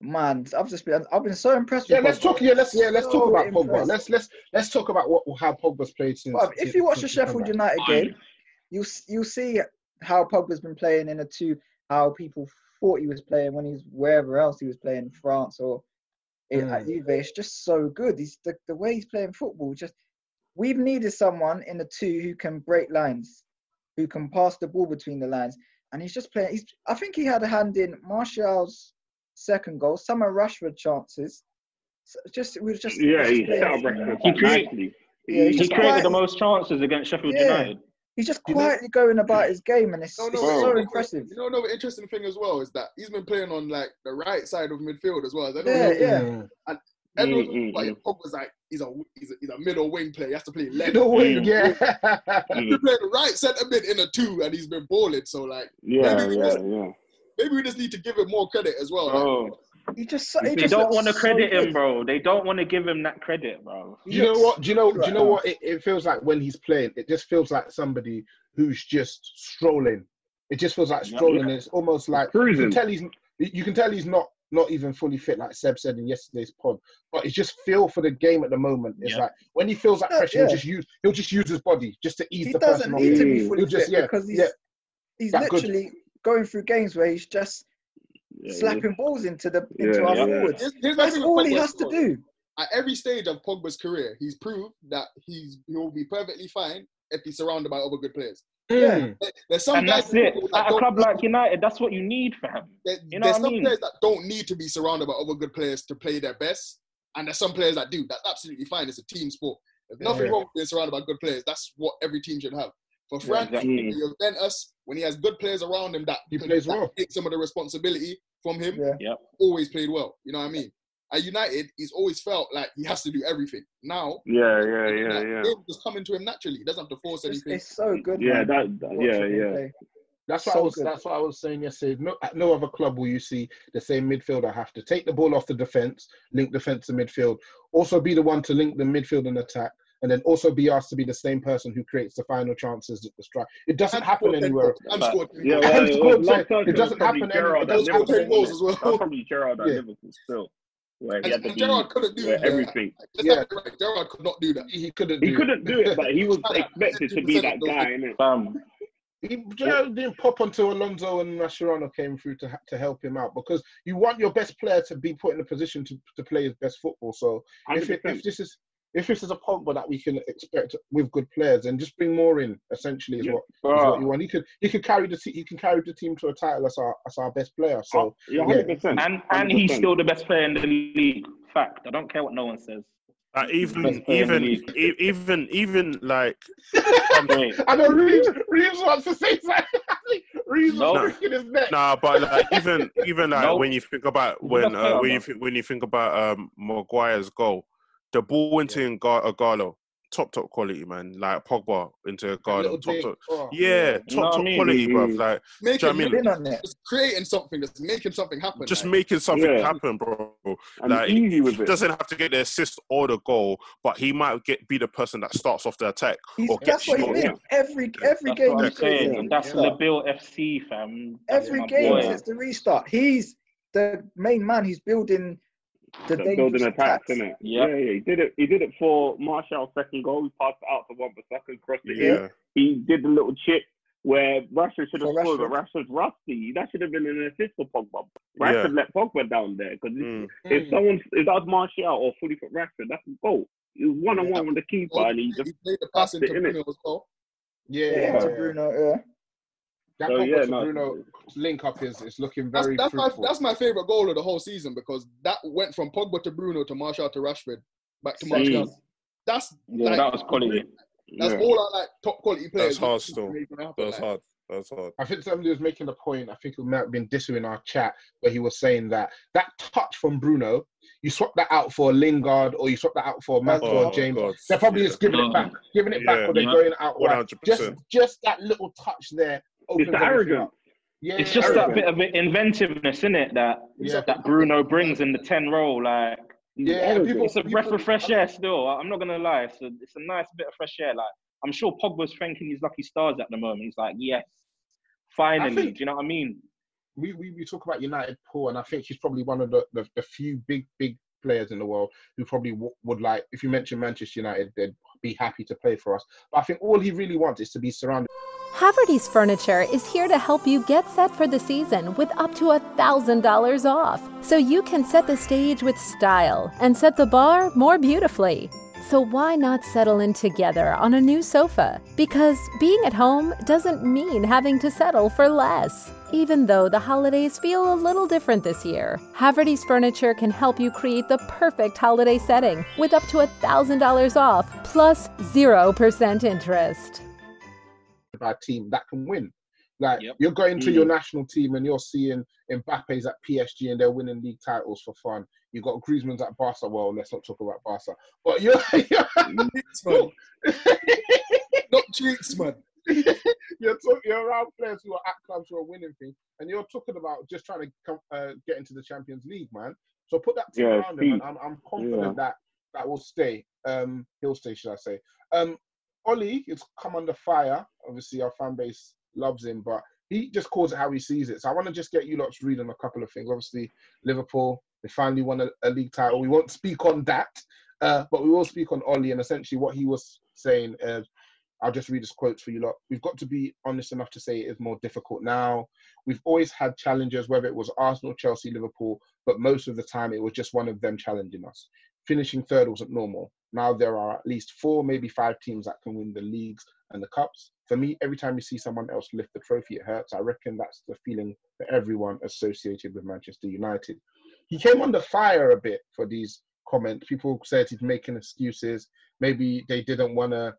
man. I've just been I've been so impressed.
Yeah, let's
Pogba.
talk. Yeah, let's yeah, let's talk
So
about Pogba. Let's let's let's talk about what how Pogba's played since.
But if you watch the
since he's come
Sheffield. United game, you you see how Pogba's been playing in a two, how people thought he was playing when he's wherever else he was playing, France or in, at
Mm.
Juve. It's just so good. He's the, the way he's playing football. Just we've needed someone in the two who can break lines, who can pass the ball between the lines, and he's just playing. He's I think he had a hand in Martial's second goal, some of Rashford chances. So just we were just
Yeah, he
playing-
set up
He
quite
create-
nicely.
Yeah, he's
He created
quiet.
the most chances against Sheffield
Yeah.
United.
He's just
You know-
quietly going about his game, and it's,
No, no,
it's
no,
so impressive.
You know, another interesting thing as well is that he's been playing on like the right side of midfield as well.
Yeah,
know.
yeah.
Mm.
And everyone
Mm, mm,
like
mm.
Pogba's like he's a he's a, he's a middle wing player. He has to play left.
Middle wing, yeah. [laughs]
He's been playing right centre mid in a two, and he's been balling. So like
Yeah,
maybe
yeah,
just
yeah.
Maybe we just need to give him more credit as well. Like,
He just, he
they
just
don't want to
so
credit him, bro. They don't want to give him that credit, bro.
Do you know what? Do you know? Do you know what? It, it feels like when he's playing. It just feels like somebody who's just strolling. It just feels like
Yeah.
strolling. It's almost like you can tell he's you can tell he's not not even fully fit, like Seb said in yesterday's pod. But it's just feel for the game at the moment. It's
Yeah.
like when he feels that pressure,
yeah.
he'll just use he'll just use his body just to ease
He
the
doesn't
person off.
need to be fully
He'll just
fit
yeah
because he's
yeah.
he's
that good.
literally going through games where he's just
Yeah,
slapping balls into the into
Yeah,
our
yeah.
forwards.
here's, here's
That's
thing with
all he has
as
to do.
at every stage of Pogba's career, he's proved that he's he'll be perfectly fine if he's surrounded by other good players.
Mm.
There- There's some
and
guys
that's it.
that
At a club like United, that's what you need, fam.
there-
You know
there's
what I
some
mean?
players that don't need to be surrounded by other good players to play their best, and there's some players that do. That's absolutely fine. It's a team sport. There's nothing
Yeah.
wrong with being surrounded by good players. That's what every team should have. For
Yeah,
Frank,
exactly.
Juventus, when he has good players around him that,
He plays
that
well.
take some of the responsibility from him,
Yeah.
Yep.
always played well. You know what I mean? At United, he's always felt like he has to do everything. Now,
Yeah, yeah, yeah, yeah.
it's just coming to him naturally. He doesn't have to force anything.
it's so good.
Yeah,
man,
that, that- yeah, yeah.
play.
That's what
So
I was.
good.
That's what I was saying yesterday. No, at no other club will you see the same midfielder have to take the ball off the defense, link defense to midfield, also be the one to link the midfield and attack, and then also be asked to be the same person who creates the final chances at the strike. It doesn't
And
happen anywhere.
goals. And scored
Yeah,
goals.
well,
And
it
scored
was
ten.
last time
It doesn't happen
Gerrard
anywhere.
at
Those scored
Liverpool,
ten goals as well.
Probably Gerrard at
Yeah.
Liverpool still, where he
And,
had
and Gerrard couldn't do that.
everything.
Yeah.
have right. Gerrard could not do that.
He couldn't.
He
do
couldn't do it, but he was [laughs] expected to be that
50% of
guy, innit?
Fam,
He, do you know, it didn't pop until Alonso and Mascherano came through to to help him out because you want your best player to be put in a position to, to play his best football. So if, it, if this is if this is a Pogba that we can expect with good players, and just bring more in. Essentially, is
Yeah.
what is what you want. He could he could carry the te- he can carry the team to a title as our as our best player. So
Oh, yeah,
yeah.
hundred percent.
And and he's still the best player in the league. Fact. I don't care what no one says.
Uh, even
Best player in the
even
league.
e- even even like [laughs]
I know Reeves, Reeves wants to say something. [laughs] Reeves
No.
was freaking his neck.
Nah, but like even even like
Nope.
when you think about when uh, when you
bro.
think, when you think about um Maguire's goal, the ball went into Gar- Garlo, top top quality man. Like Pogba into
That
Garlo, top
dig.
top.
Oh,
Yeah,
You know
top
I
top
mean?
quality, bruv.
Mhm.
Like
Making,
Do you know what I mean?
Been on it.
just creating something, just making something happen.
just
like,
making something
Yeah.
happen, bro.
And
Like
easy with
he
it.
doesn't have to get the assist or the goal, but he might get be the person that starts off the attack
He's,
or
that's
gets
what he
shot.
did. Every every
that's
game
what I'm
he
saying.
plays,
And that's
yeah.
Labille FC, fam. That's
every game
boy.
since the restart. He's the main man. He's building the
They're building
dangerous
attacks,
attacks.
innit?
Yep.
Yeah, yeah. He did it. He did it for Martial's second goal. He passed it out to one second, crossed it in.
Yeah,
He did the little chip where Rashford should have
For
scored, but
Rashford.
Rashford's rusty. That should have been an assist for Pogba.
Yeah.
Rashford let Pogba down there because
Mm.
if
Mm.
someone if that was Martial or fully for Rashford, that's a goal. He was one on one with the keeper, and he
he
just
played the pass
passed
into Bruno
it.
as well.
Yeah,
Yeah,
yeah,
to
yeah.
Bruno. Yeah.
That
So,
Pogba
yeah,
to
no.
Bruno link up is is looking
That's,
very
that's my
fruitful.
that's my favorite goal of the whole season because that went from Pogba to Bruno to Martial to Rashford back to. Martial. That's
Yeah,
like,
that was quality.
That's
Yeah.
all I like top quality players.
That's hard still.
make it
that's
like.
hard. That's hard.
I think somebody was making a point. I think it might have been Disu in our chat where he was saying that that touch from Bruno, you swap that out for Lingard or you swap that out for Mount
Oh,
or James.
God.
They're probably
Yeah.
just giving it back, giving it back, or they're
Yeah.
going out
One
wide. Just, just that little touch there.
It's the arrogance.
Yeah,
It's just that bit of inventiveness, in it, that
Yeah.
that Bruno brings in the ten role. Like
Yeah, people,
it's a breath of fresh air. Still, I'm not gonna lie. It's a, it's a nice bit of fresh air. Like I'm sure Pogba's thanking his lucky stars at the moment. He's like, yes, finally.
think-
Do you know what I mean?
we, we, we talk about United Paul, and I think he's probably one of the, the, the few big, big players in the world who probably w- would like, if you mention Manchester United, they'd be happy to play for us. But I think all he really wants is to be surrounded.
Havertys Furniture is here to help you get set for the season with up to $1,000 off. So you can set the stage with style and set the bar more beautifully. So why not settle in together on a new sofa? Because being at home doesn't mean having to settle for less. Even though the holidays feel a little different this year, Havertys Furniture can help you create the perfect holiday setting with up to $1,000 off plus 0% interest.
by a team that can win. Like
Yep.
you're going to your mm. national team and you're seeing Mbappe's at PSG and they're winning league titles for fun. You've got Griezmann's at Barca. Well, let's not talk about Barca. But you're [laughs]
Treats, man. [laughs] Not treats, man. [laughs]
you're talking you're around players who are at clubs who are winning things, and you're talking about just trying to come, uh, get into the Champions League, man. So put that team
Yeah,
around him, and. I'm, I'm confident
Yeah.
that that will stay. Um, he'll stay, should I say? Um, Ollie has come under fire. Obviously, our fan base loves him, but he just calls it how he sees it. So I want to just get you lot's read on a couple of things. Obviously, Liverpool they finally won a, a league title. We won't speak on that, uh, but we will speak on Ollie and essentially what he was saying. Uh, I'll just read his quotes for you lot. We've got to be honest enough to say it is more difficult now. We've always had challenges, whether it was Arsenal, Chelsea, Liverpool, but most of the time it was just one of them challenging us. finishing third wasn't normal. Now there are at least four, maybe five teams that can win the leagues and the cups. For me, every time you see someone else lift the trophy, it hurts. I reckon that's the feeling for everyone associated with Manchester United. He came under fire a bit for these comments. People said he's making excuses. Maybe they didn't want to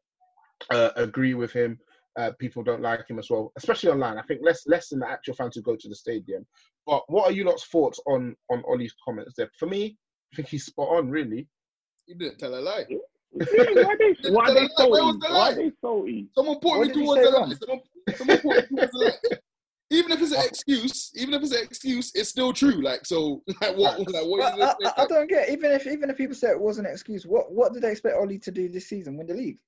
uh, agree with him. Uh, people don't like him as well, especially online. I think less less than the actual fans who go to the stadium. But what are you lot's thoughts on on Ollie's comments there? For me, I think he's spot on. Really,
You didn't tell a lie.
why they [laughs] why they salty?
the
Why they salty?
Someone put me towards
say
the lie.
wrong?
Someone, someone put me towards the lie. Even if it's an excuse, even if it's an excuse, it's still true. Like so, [laughs] like what? Like what
But I. I, I don't get even if even if people say it was an excuse, what what did they expect Ollie to do this season? Win the league?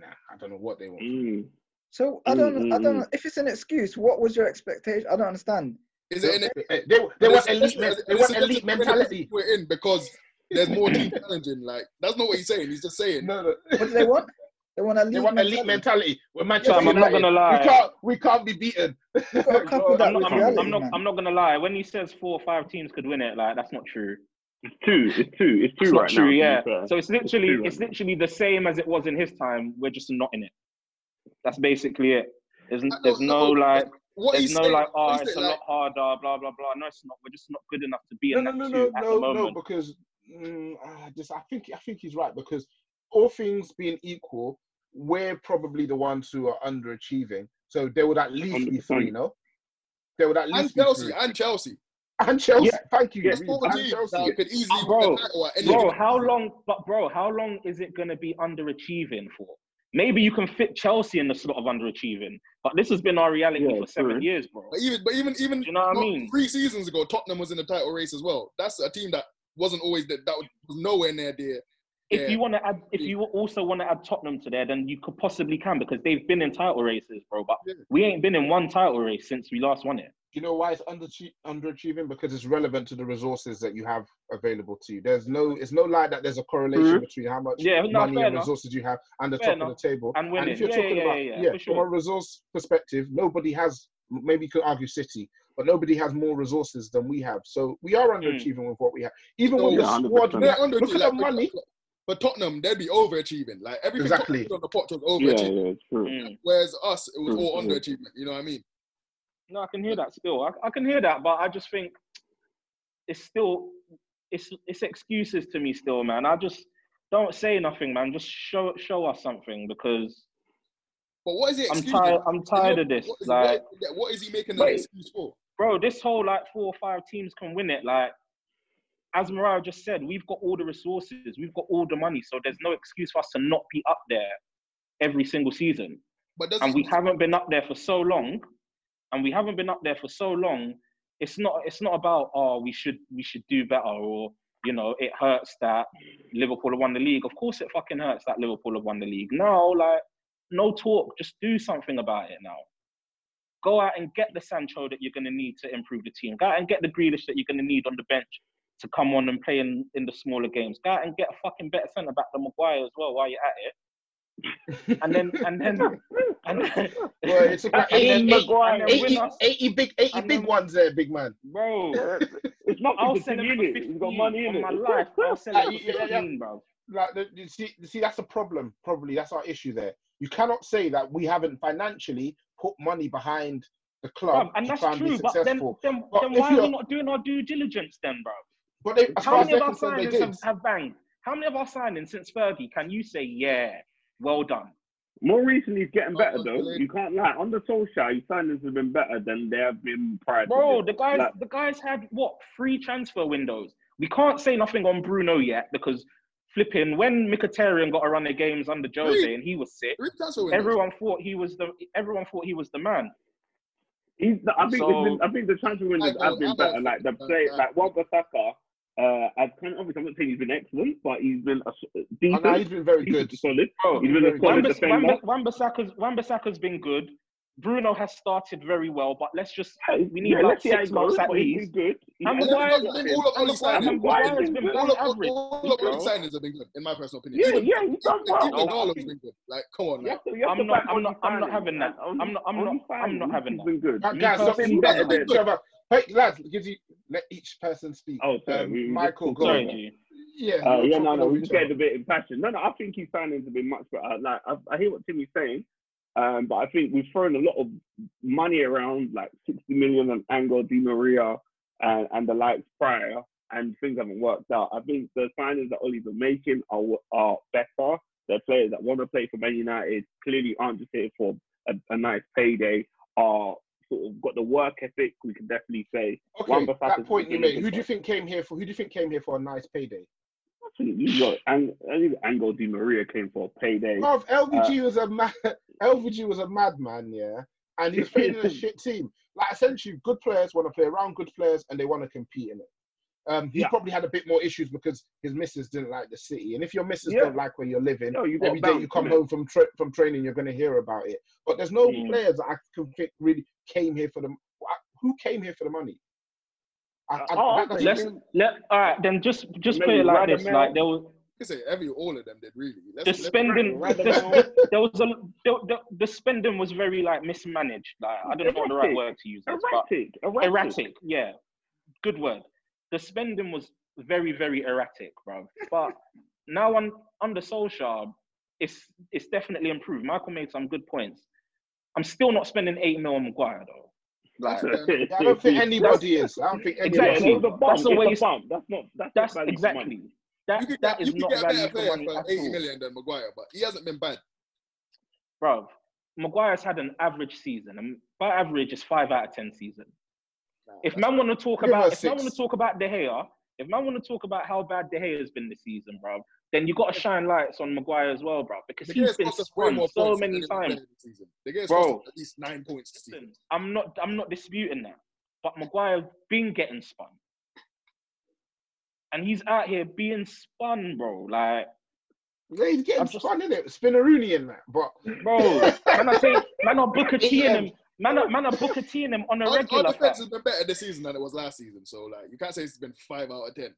Nah, I don't know what they want.
Mm.
So I
Mm,
don't
mm,
I don't
mm.
know if it's an excuse. What was your expectation? I don't understand.
Is it an
They, they, they want elite, men- they want elite mentality.
We're in because there's more team challenging. Like that's not what he's saying. He's just saying.
No, no.
What do they want? They want a
They
league
want elite
mentality.
mentality. We're Manchester
Sam, I'm not gonna lie.
We can't, we can't be beaten.
You've got to [laughs] couple that
I'm not, I'm,
reality,
I'm not. I'm not gonna lie. When he says four or five teams could win it, like that's not true.
It's two. It's two. It's two
It's not
right
true.
now.
yeah. So it's literally
two right
it's literally the same as it was in his time. We're just not in it. That's basically it. There's there's no like
What
there's
he's
no
saying,
like oh
what he's
it's a
saying,
lot harder blah blah blah. No, it's not. We're just not good enough to be
No,
in
no,
that
no,
two
no,
at
no,
the
no, because mm, I just I think I think he's right because all things being equal, we're probably the ones who are underachieving. So there would at least be three,
100%.
no? There would at
and
least be
Chelsea
three.
and Chelsea.
And Chelsea,
Yeah.
thank you.
Yeah,
Reece,
Four
and
teams
Chelsea.
could easily win
bro,
the title
bro, how long? But bro, how long is it gonna be underachieving for? Maybe you can fit Chelsea in the slot of underachieving, but this has been our reality
Yeah,
for seven
true.
years, bro.
But even, but even, even
Do you know what I mean?
three seasons ago, Tottenham was in the title race as well. That's a team that wasn't always that. That was nowhere near there.
If
Yeah.
you want to add, if you also want to add Tottenham to there, then you could possibly can because they've been in title races, bro. But
Yeah.
we ain't been in one title race since we last won it.
You know why it's underachie- underachieving? Because it's relevant to the resources that you have available to you. There's no, it's no lie that there's a correlation
Mhm.
between how much
Yeah, no,
money
fair
and
enough.
resources you have and the
Fair
top
enough.
of the table.
And winning.
if you're
Yeah,
talking
yeah,
about,
yeah, yeah, for
from a resource perspective, nobody has. Maybe you could argue City, but nobody has more resources than we have. So we are
Mm.
underachieving with what we have. Even
No,
when your
yeah,
squad,
They're
look at the
like,
money.
For Tottenham, they'd be overachieving. Like everything
Exactly.
Tottenham did on the pot was overachieving.
yeah, it's true.
Mm.
Whereas us, it was
True,
all
true.
underachievement. You know what I mean?
No, I can hear that still. I, I can hear that, but I just think it's still it's it's excuses to me still, man. I just don't say nothing, man. Just show show us something because
But what is it?
I'm tired. I'm tired of this.
is,
Like,
what, what is he making an excuse for?
bro, this whole like four or five teams can win it. Like, as Morayo just said, we've got all the resources, we've got all the money, so there's no excuse for us to not be up there every single season.
But
And we haven't been up there for so long, and we haven't been up there for so long. It's not. It's not about oh we should we should do better or you know it hurts that Liverpool have won the league. Of course it fucking hurts that Liverpool have won the league. No, like no talk. Just do something about it now. Go out and get the Sancho that you're going to need to improve the team. Go out and get the Grealish that you're going to need on the bench to come on and play in, in the smaller games. Go out and get a fucking better centre back than Maguire as well while you're at it. And then and then [laughs] and then,
Well, it's about
and
80,
then
80,
Maguire
80, 80 big, 80
And
big
then-
ones there, big man.
bro. [laughs]
It's not
I'll
the
sell him for
unit.
15
He's got money in it.
my life. I'll sell
Like,
him for
yeah, yeah, yeah.
15, bro.
Like, the, you see, you see, that's a problem. Probably that's our issue there. You cannot say that we haven't financially put money behind the club
Bruv, and
to
that's
try and be
true, but then, then,
But
then why are we
you're-
not doing our due diligence then, bro?
But they, as
How
far
many
they're
of our signings have, have banged? How many of our signings since Fergie can you say, yeah, well done?
More recently, he's getting
Oh,
better
okay,
though. You can't lie. On Under Solskjaer, his signings have been better than they have been prior.
Bro,
to
the guys,
Like,
the guys had what three transfer windows. We can't say nothing on Bruno yet because flipping when Mkhitaryan got to run the games under Jose
Three.
and he was sick,
Three
everyone thought he was the everyone thought he was the man.
He's, I think
So-
been, I think the transfer windows
I
have been
I know.
better. Like the play,
Uh,
like Wan Bissaka, uh, I've kind of obviously I'm not saying he's been excellent, but he's been a, s-
Oh, no, he's been very
decent
good.
to solid.
Bro,
He's been a
very
solid
Wan-Bis-
defender.
Wan- Wan-Bissaka's Wan-Bissaka's been good. Bruno has started very well, but let's just we need
yeah,
like
let's see how
six months at
but he's
least.
good. He's
And
been
Maguire-
good.
All of
and
Ollie's
Maguire-
signings,
and
Maguire's
Maguire's
been
been
good.
all of,
average.
all of
bro.
Ollie's signings have been good, in my personal opinion.
Yeah,
even,
yeah, he's done well.
Even
Like,
Ronaldo's
I
been good. Like, come on,
You
now.
to,
I'm not- I'm not- I'm not having that. I'm not- I'm not- I'm not having that.
been good.
Uh, guys, stop
personally,
being
That's
better.
been good.
Trevor. Hey, lads, gives you let each person speak.
Oh, sorry,
Um,
we- we
Michael, go.
Sorry,
Yeah,
Uh, yeah, no, no, we're just
other.
a bit impassioned. No, no, I think his signings have been much better. Like, I, I hear what Timi's saying, um, but I think we've thrown a lot of money around, like 60 million on Angel Di Maria and, and the likes prior, and things haven't worked out. I think the signings that been making are are better. They're players that want to play for Man United, clearly aren't just here for a, a nice payday, are sort of got the work ethic, we can definitely say.
Okay, that point you made. Who do you think came here for? Who do you think came here for a nice payday?
I think you got Ang- Angel Di Maria came for a payday.
Bruv,
Uh,
was a mad, LVG [laughs] was a madman, yeah, and he was playing in a [laughs] shit team. Like essentially, good players want to play around good players, and they want to compete in it. Um, he
Yeah.
probably had a bit more issues because his missus didn't like the city, and if your missus
Yeah.
don't like where you're living,
No, you got
every day you come home from tra- from training, you're going to hear about it. But there's no
Mm.
players that I can think really came here for the. Who came here for the money? I, I,
Oh,
that
Let's
make-
let all right then. Just just
Maybe
put it like
Radamel.
this: like there was
You say every all of them did really. Let's,
the
let's-
spending. [laughs] The, there was a the, the, the spending was very like mismanaged. Like I don't know what the right
Erratic.
word to use. Is, but
erratic, erratic.
erratic. Yeah, good word. The spending was very very erratic, bro. But now on under Solskjaer, it's it's definitely improved. Michael made some good points. I'm still not spending eight mil on Maguire though. Like
Yeah, [laughs] I don't think anybody is. I don't think anybody
Exactly.
is.
It's a bump.
That's the
it's
way
a
it's-
bump. That's not. That's,
that's
not value for
exactly
money.
that
you could
that
get,
is
you could
not
get a
value
better
for
player
money
for
at
80
all.
million than Maguire, but he hasn't been bad.
bro. Maguire's had an average season, and by average, it's five out of ten season. If man want to talk
Give
about,
a
if man want to talk about De Gea, if man want to talk about how bad De Gea has been this season, bro, then you got to shine lights on Maguire as well, bro, because
The
he's been spun so many times.
played this season. The Gears
Bro.
at least nine points this season.
I'm not, I'm not disputing that, but Maguire's been getting spun, and he's out here being spun, bro. Like,
Yeah, he's getting
I'm just-
spun in it, Spinneroonie in that. But
bro, [laughs] man, I say, man, are Booker T and
AM.
him, man, are, [laughs] man, are Booker T and him on a
Our, our
regular.
defense has been better this season than it was last season. So like, you can't say it's been five out of ten.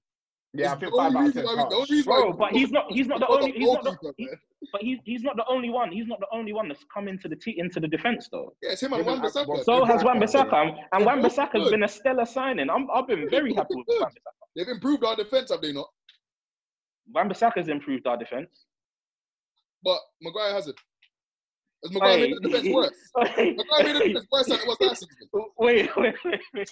yeah,
It's
think
the
five out of ten.
why we- the only
harsh.
reason why
Bro, but he's not. He's not the only. He's not the. he- but he's he's not the only one. He's not the only one that's come into the t- into the defense though.
Yeah, it's him and Wan
at- well,
Bissaka.
So has
Wan-Bissaka,
Wan-Bissaka, and
They're
Wan
both
Bissaka's
good.
been a stellar signing. I'm I've been very happy with Wan Bissaka.
They've improved our defense, have they not?
Wan Bissaka's improved our defense.
But Maguire hasn't. Has Maguire
Hey, [laughs]
the defense worse?
Wait,
Maguire made the defense worse than it was last season.
wait, wait, wait, wait.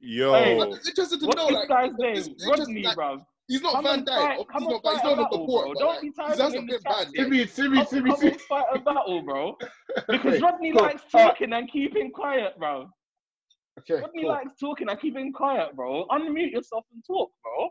Yo,
Hey,
I'm interested to
What's
know,
this
like,
guy's
it's
name? Rodney,
like,
bro.
He's not
Come
Van
and
Dijk.
fight-
He's
come
not, he's not
a
the port,
bro. Don't
like,
be
he
typing
hasn't
in
been bad
chat.
yet.
Simi, Simi,
Come,
Simi,
come
Simi.
and fight a battle, bro. [laughs] Because
Okay,
Rodney
cool.
likes talking and keeping quiet, bro.
Okay,
Rodney
cool.
likes talking and keeping quiet, bro. Unmute yourself and talk, bro.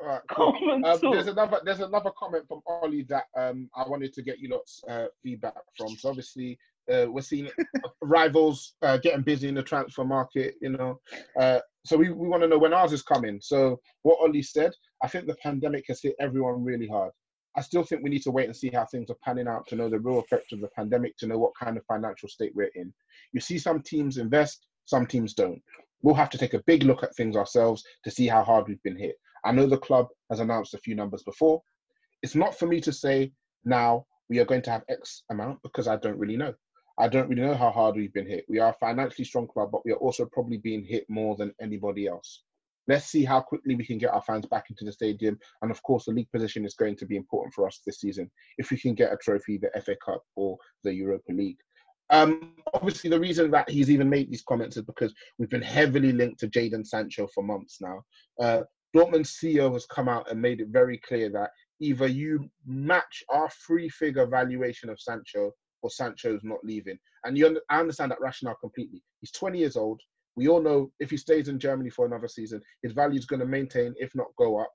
All right, [laughs] cool. Um, there's another there's another comment from Ollie that um I wanted to get you lots uh, feedback from. So obviously uh, we're seeing [laughs] rivals uh, getting busy in the transfer market, you know. Uh, so we, we want to know when ours is coming. So what Ollie said, I think the pandemic has hit everyone really hard. I still think we need to wait and see how things are panning out to know the real effect of the pandemic, to know what kind of financial state we're in. You see some teams invest, some teams don't. We'll have to take a big look at things ourselves to see how hard we've been hit. I know the club has announced a few numbers before. It's not for me to say now we are going to have X amount because I don't really know. I don't really know how hard we've been hit. We are a financially strong club, but we are also probably being hit more than anybody else. Let's see how quickly we can get our fans back into the stadium. And of course, the league position is going to be important for us this season if we can get a trophy, the FA Cup or the Europa League. Um, obviously, the reason that he's even made these comments is because we've been heavily linked to Jadon Sancho for months now. Uh, Dortmund's CEO has come out and made it very clear that either you match our free figure valuation of Sancho or Sancho's not leaving. And you, I understand that rationale completely. He's 20 years old. We all know if he stays in Germany for another season, his value is going to maintain, if not go up.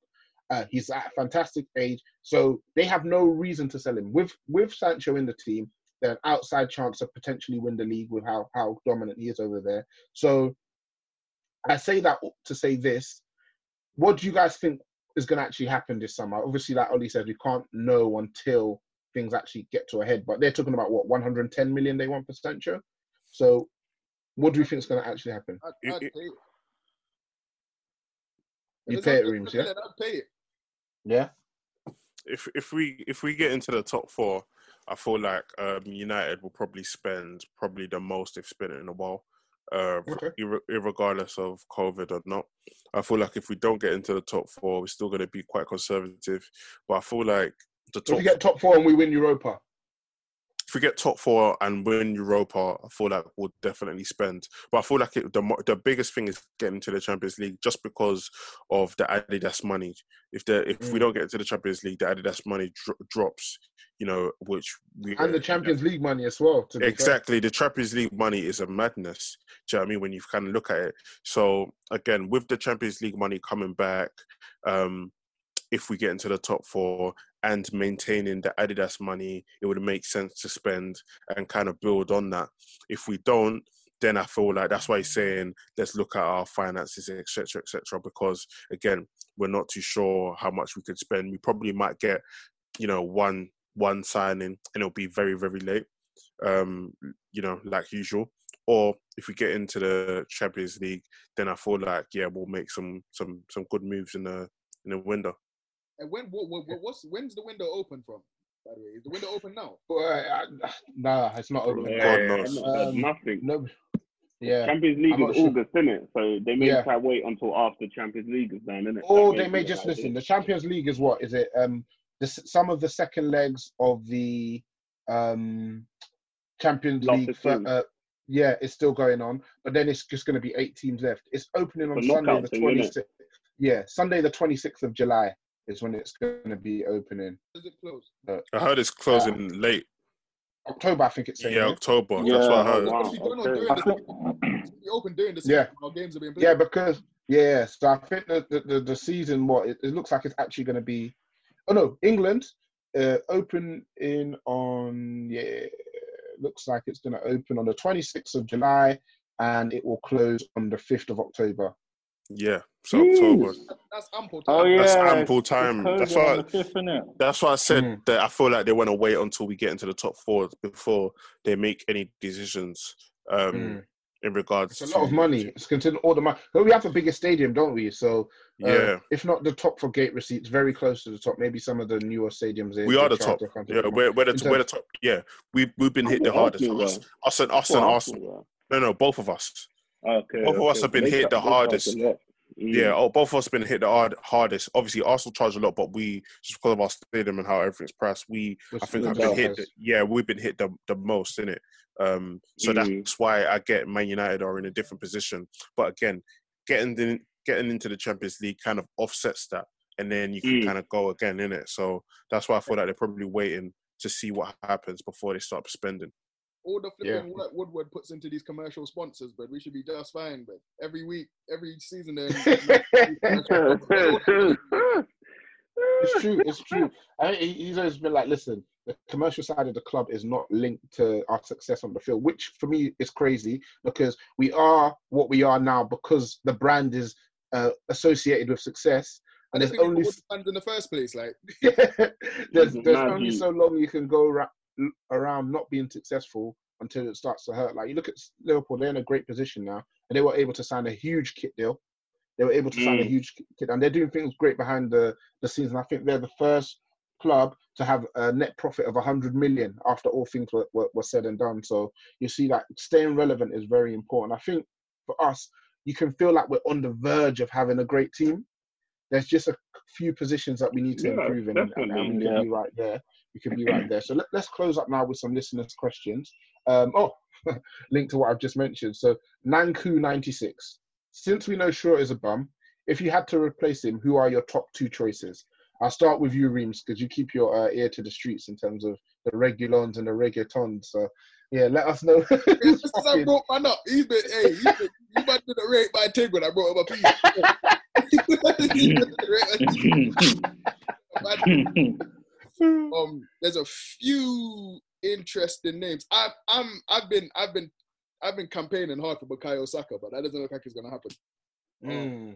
Uh, he's at a fantastic age, so they have no reason to sell him. With with Sancho in the team, they're an outside chance of potentially win the league with how how dominant he is over there. So I say that to say this: What do you guys think is going to actually happen this summer? Obviously, like Ollie says, we can't know until things actually get to a head. But they're talking about what 110 million they want for Sancho. So, what do you think is going to actually happen?
I'd, I'd pay it.
You pay it,
not Reemz,
yeah?
I'd pay it.
Yeah.
if if we if we get into the top four, I feel like um, United will probably spend probably the most they've spent in a while. Uh, ir- regardless of COVID or not. I feel like if we don't get into the top four, we're still going to be quite conservative. But I feel like the top
If we get top four and we win Europa,
if we get top four and win Europa, I feel like we'll definitely spend. But I feel like it, the the biggest thing is getting to the Champions League just because of the Adidas money. If the if we
Mm.
don't get to the Champions League, the Adidas money dro- drops. You know, which we
and the Champions League money as well. To be fair.
Exactly. The Champions League money is a madness. Do you know what I mean? When you kind of look at it. So again, with the Champions League money coming back, um, if we get into the top four and maintaining the Adidas money, it would make sense to spend and kind of build on that. If we don't, then I feel like that's why he's saying let's look at our finances, etc., etc. Because again, we're not too sure how much we could spend. We probably might get, you know, one one signing, and it'll be very very late, um, you know, like usual. Or if we get into the Champions League, then I feel like yeah, we'll make some some some good moves in the in the window.
And when what, what, what's when's the window open from? By the way, is the window open now?
Well, I, I, nah, it's not open.
Yeah,
God knows.
I'm not said
Um,
nothing.
No, yeah.
Champions League is
sure.
August, isn't it? So they may
Yeah.
try wait until after Champions League is done, innit?
Or
That
they may just
the
listen.
idea.
The Champions League is what is it? Um, the, some of the second legs of the um Champions
Last
League. fir-
16.
Uh, yeah, it's still going on, but then it's just going to be eight teams left. It's opening on
The
Sunday, the
thing,
twenty
innit?
sixth. Yeah, Sunday, the twenty sixth of July is when it's going to be opening.
Does it close?
But
I heard it's closing late.
October, I think it's saying.
Yeah,
yeah?
October.
Yeah,
That's what I heard.
wow.
It's going on
okay.
during the open during the season.
Yeah.
Games are being played.
Yeah, because yeah, so I think the the, the, the season what it, it looks like it's actually going to be. Oh no, England uh, open in on yeah, looks like it's going to open on the twenty sixth of July, and it will close on the fifth of October.
Yeah, so October.
That's ample time.
Oh yeah,
That's ample time. That's why-
the?
That's why I said
Mm.
that I feel like they want to wait until we get into the top four before they make any decisions um,
Mm.
in regards
It's a
to
lot of money. It's considered all the money. But we have the biggest stadium, don't we? So uh,
Yeah.
if not the top for gate receipts, very close to the top. Maybe some of the newer stadiums.
We are the top.
their fans a
Yeah, we're, we're,
In
the, we're the
terms-
top. Yeah, we've we've been hit the hardest.
Arsenal,
Us, us and us
Well,
and
Arsenal,
Arsenal. No, no, both of us.
Okay.
Both of us have been
They
hit the hardest. Yeah, oh, both of us been hit the hard, hardest. Obviously, Arsenal charge a lot, but we just because of our stadium and how everything's priced, we I think have been hit. The, yeah, we've been hit the the most in it. Um, so
Mm.
that's why I get Man United are in a different position. But again, getting the, getting into the Champions League kind of offsets that, and then you can
Mm.
kind of go again in it. So that's why I feel like they're probably waiting to see what happens before they start spending.
All the
Yeah.
flipping work Woodward puts into these commercial sponsors, but we should be just fine. But every week, every season, then [laughs]
it's true. It's true. I, he- he's always been like, listen, the commercial side of the club is not linked to our success on the field, which for me is crazy because we are what we are now because the brand is uh, associated with success. And
I
there's only
fans in the first place. Like, [laughs]
there's,
It's [laughs]
there's only so long you can go ra- around not being successful until it starts to hurt. Like you look at Liverpool, they're in a great position now, and they were able to sign a huge kit deal. They were able to sign a
Mm.
huge kit, and they're doing things great behind the the scenes. And I think they're the first club to have a net profit of 100 million after all things were, were, were said and done. So you see that staying relevant is very important. I think for us, you can feel like we're on the verge of having a great team. There's just a few positions that we need to
Yeah,
improve in, and, and we can
yeah.
be right there. We can be right there. So let, let's close up now with some listeners' questions. Um, oh, [laughs] linked to what I've just mentioned. So Nanku96. Since we know Shaw is a bum, if you had to replace him, who are your top two choices? I'll start with you, Reemz, because you keep your uh, ear to the streets in terms of the regulons and the reggaetons. So, yeah, let us know. [laughs]
yeah, just I [laughs] brought man up, he's been, hey, he's been, you might been rate my thing when I brought him up. Um, there's a few interesting names. I, I'm, I've been, I've been, I've been campaigning hard for Bukayo Saka, but that doesn't look like it's gonna happen.
Mm,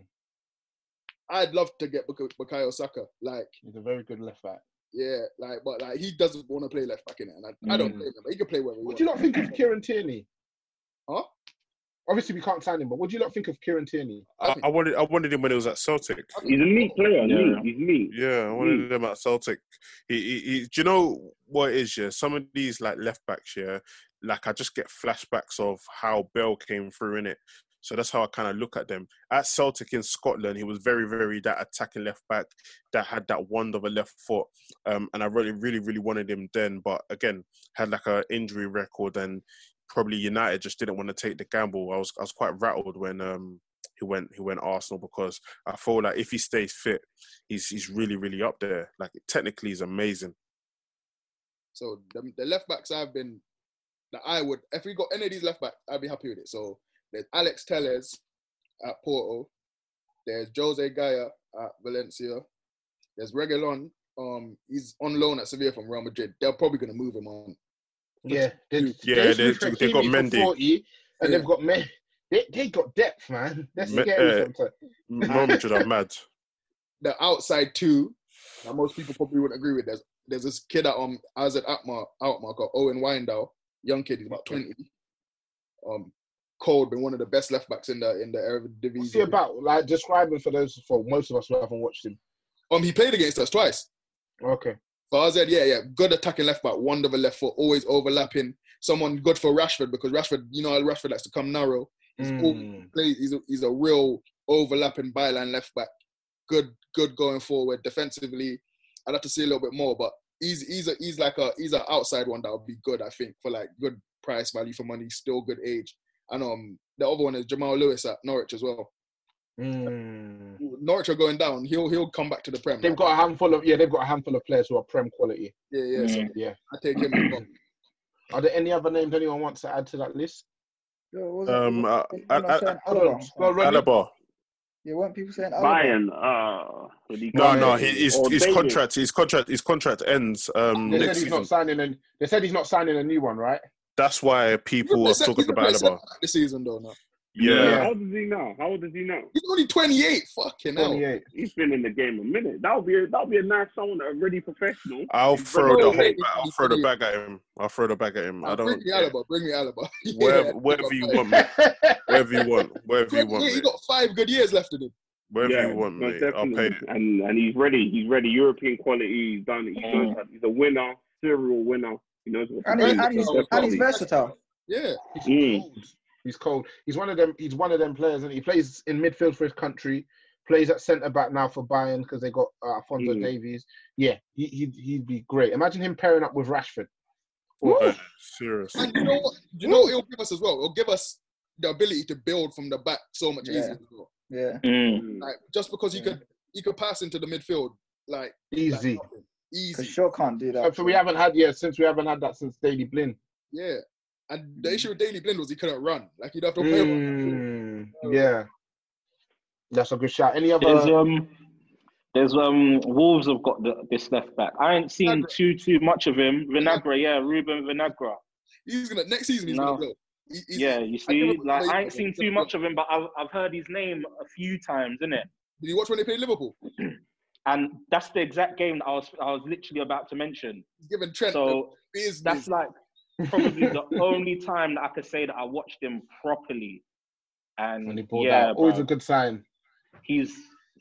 I'd love to get Buk- Bukayo Saka, like,
he's a very good left back.
yeah, like, but like he doesn't want to play left back in it, and I, I don't
Mm.
blame him. He can play wherever he
What
wants.
do you not think of Kieran Tierney?
Huh?
Obviously we can't sign him, but what do you not think of Kieran Tierney?
I, I wanted I wanted him when he was at Celtic.
He's a neat player.
Yeah.
Neat. He's neat.
Yeah, I wanted him at Celtic. He, he, he, do you know what it is? Yeah, some of these like left backs, yeah, like I just get flashbacks of how Bell came through in it. So that's how I kind of look at them. At Celtic in Scotland, he was very, very that attacking left back that had that wand of a left foot. Um, and I really, really, really wanted him then. But again, had like a injury record and probably United just didn't want to take the gamble. I was I was quite rattled when um he went he went Arsenal because I feel like if he stays fit, he's he's really, really up there. Like technically he's amazing.
So the, the left backs I've been that I would if we got any of these left backs, I'd be happy with it. So there's Alex Telles at Porto. There's Jose Gaya at Valencia. There's Reguilón. Um, he's on loan at Sevilla from Real Madrid. They're probably going to move him on.
Yeah, they,
Yeah, they-
switched
they got
Hakimi for
Mendy.
40, and
Yeah.
they've got men. They, they got depth, man. That's
Me-
scary
uh,
sometimes.
Real Madrid are mad.
The outside two that most people probably wouldn't agree with. There's there's this kid at um AZ Alkmaar Alkmaar called Owen Wijndal, young kid. He's about twenty. Um, Cold been one of the best left backs in the in the Eredivisie.
What's he about? Like, describing for those, for most of us who haven't watched him.
Um, he played against us twice.
Okay.
For AZ, yeah, yeah, good attacking left back, wonderful left foot, always overlapping. Someone good for Rashford because Rashford, you know, how Rashford likes to come narrow. He's
Mm.
plays. He's a, he's a real overlapping byline left back. Good, good going forward defensively. I'd have to see a little bit more, but he's he's a he's like a he's an outside one that would be good. I think for like good price value for money, still good age. And um, the other one is Jamal Lewis at Norwich as well.
Mm.
Norwich are going down. He'll he'll come back to the Prem.
They've
like,
got a handful of yeah, they've got a handful of players who are prem quality.
yeah, yeah. So
Yeah.
I take him.
Are there any other names anyone wants to add to that list?
Um, uh,
I'm not saying Alaba.
Go on, Ronnie.
Alaba.
Yeah, weren't people saying Alaba?
Bayern. Uh,
No, no,
in?
he, his his contract his contract his contract ends um
They said he's
season.
not signing and they said he's not signing a new one, right?
That's why people are talking about
play
Alaba.
this season though. Now
Yeah.
How old is he now? How old is he now?
he's only 28. Fucking hell.
28.
He's been in the game a minute. That'll be a, that would be a nice someone already professional.
I'll
He's
throw the
very
whole
late.
I'll throw the bag at him. I'll throw the bag at him. I
Bring
don't Bring
me Alaba. Bring me Alaba. [laughs]
wherever
Yeah,
wherever you want, mate. [laughs] Wherever you want, wherever you want,
Yeah, he got five good years left in him.
Wherever
yeah,
you want,
most
mate. I'll pay it.
And and he's ready. He's ready. European quality. He's done. He knows
Mm.
he's a winner. Serial winner. He knows what to
And,
do.
he, and, he's,
So
and he's versatile.
Yeah.
He's
Mm.
Cold. He's cold. He's one of them. He's one of them players, and he plays in midfield for his country. Plays at centre back now for Bayern because they got uh, Alphonso
Mm.
Davies. Yeah, he, he'd he'd be great. Imagine him pairing up with Rashford.
Uh, serious.
And you know what? You know what it'll give us as well? It'll give us the ability to build from the back so much
Yeah.
easier as well.
Yeah.
Mm.
Like just because he could he could pass into the midfield like
Easy.
like easy.
Because Shaw can't do that.
So we haven't had yeah since we haven't had that since Daley Blind.
Yeah. And the issue with Daley Blind was he couldn't run. Like he'd have to play.
Mm, yeah, that's a good shot. Any
There's
other?
um, there's um, Wolves have got the, this left back. I ain't seen
Vinagre.
too too much of him. Vinagre, yeah, Ruben Vinagre.
He's gonna next season he's
No.
gonna go. He-
Yeah, you see,
him a
like I ain't seen too much of him, but I've I've heard his name a few times, innit?
Did you watch when they played Liverpool? [clears throat]
And that's the exact game that I was I was literally about to mention.
He's giving Trent
So
the business.
that's like probably the [laughs] only time that I could say that I watched him properly. And
he
yeah,
out, always
bruv,
a good sign.
he's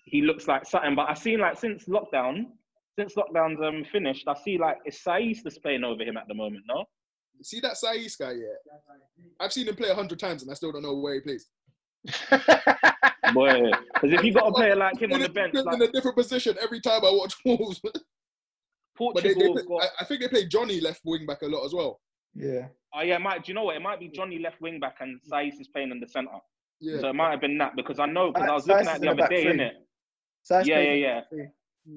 he looks like something. But I've seen like since lockdown, since lockdown's um finished, I see like it's Saïss that's playing over him at the moment. No,
See that Saïss guy, yeah. I've seen him play a hundred times and I still don't know where he plays. [laughs]
boy, because if you got a player like him on the bench, like
in a different position every time I watch Wolves. [laughs] but they, they play,
got,
I, I think they play Jonny left wing back a lot as well.
Yeah.
oh yeah, it might do you know what? It might be Jonny left wing back and Saïss is playing in the centre.
Yeah.
So it might have been that because I know because I was looking
is
at the
the
other day, innit?
Saïss
Yeah, yeah, yeah.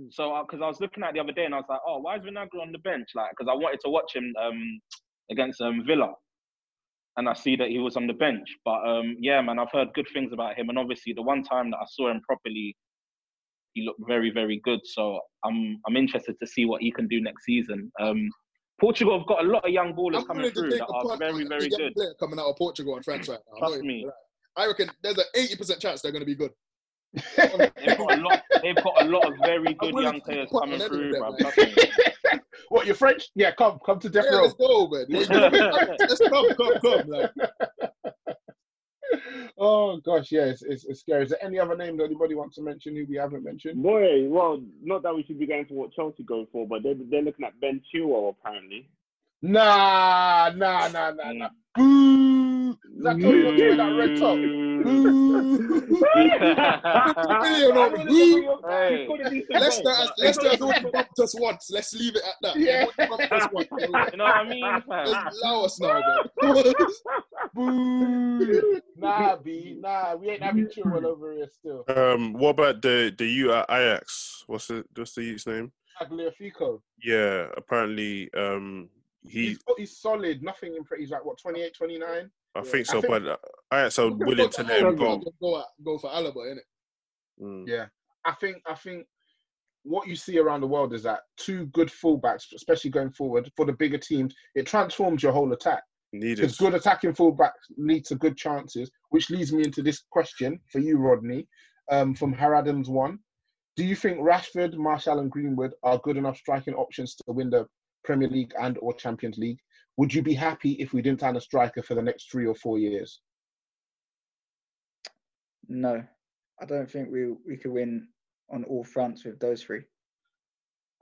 So because I was looking at the other day and I was like, oh, why is Vinagre on the bench? Like, because I wanted to watch him um against um Villa, and I see that he was on the bench. But um yeah, man, I've heard good things about him, and obviously the one time that I saw him properly, he looked very, very good. So I'm I'm interested to see what he can do next season. Um, Portugal have got a lot of young ballers
I'm
coming through that are very, very good.
coming out of Portugal and France right now. I'm
Trust me.
I reckon there's an 80% chance they're going to be good. [laughs]
They've got a lot. They've got a lot of very good young
to take a
players coming through,
of them,
bro.
man. [laughs]
What you're French? Yeah, come come to death
Yeah,
row.
let's go, man. Let's [laughs] come, come, come. Like,
Oh gosh, yeah, it's, it's, it's scary. Is there any other name that anybody wants to mention who we haven't mentioned?
Boy, well, not that we should be going for what Chelsea go for, but they're, they're looking at Ben Chilwell apparently.
Nah, nah, nah, nah, nah. Mm. Boo! Is that Tony not wearing that red top?
Hey. Leicester, has, Leicester has already bumped us once. Let's leave it at that.
Yeah.
They've already bumped us once.
You know what I mean? fam?
Allow us now, bro. [laughs]
Nah, B, nah, we ain't having Chilwell over here still.
Um, what about the the U at Ajax? What's the what's the youth's name?
Tagliafico.
Yeah, apparently, um, he
He's, he's solid. Nothing impressive. He's like what 28, 29.
I think so,
I think-
but uh, Ajax so willing to let him go.
Go, go for Alaba, innit?
Mm.
Yeah, I think I think what you see around the world is that two good fullbacks, especially going forward for the bigger teams, it transforms your whole attack.
Needed.
Because good attacking fullbacks lead to good chances, which leads me into this question for you, Rodney, um, from Haradams one. Do you think Rashford, Martial, and Greenwood are good enough striking options to win the Premier League and or Champions League? Would you be happy if we didn't sign a striker for the next three or four years?
No, I don't think we we could win on all fronts with those three.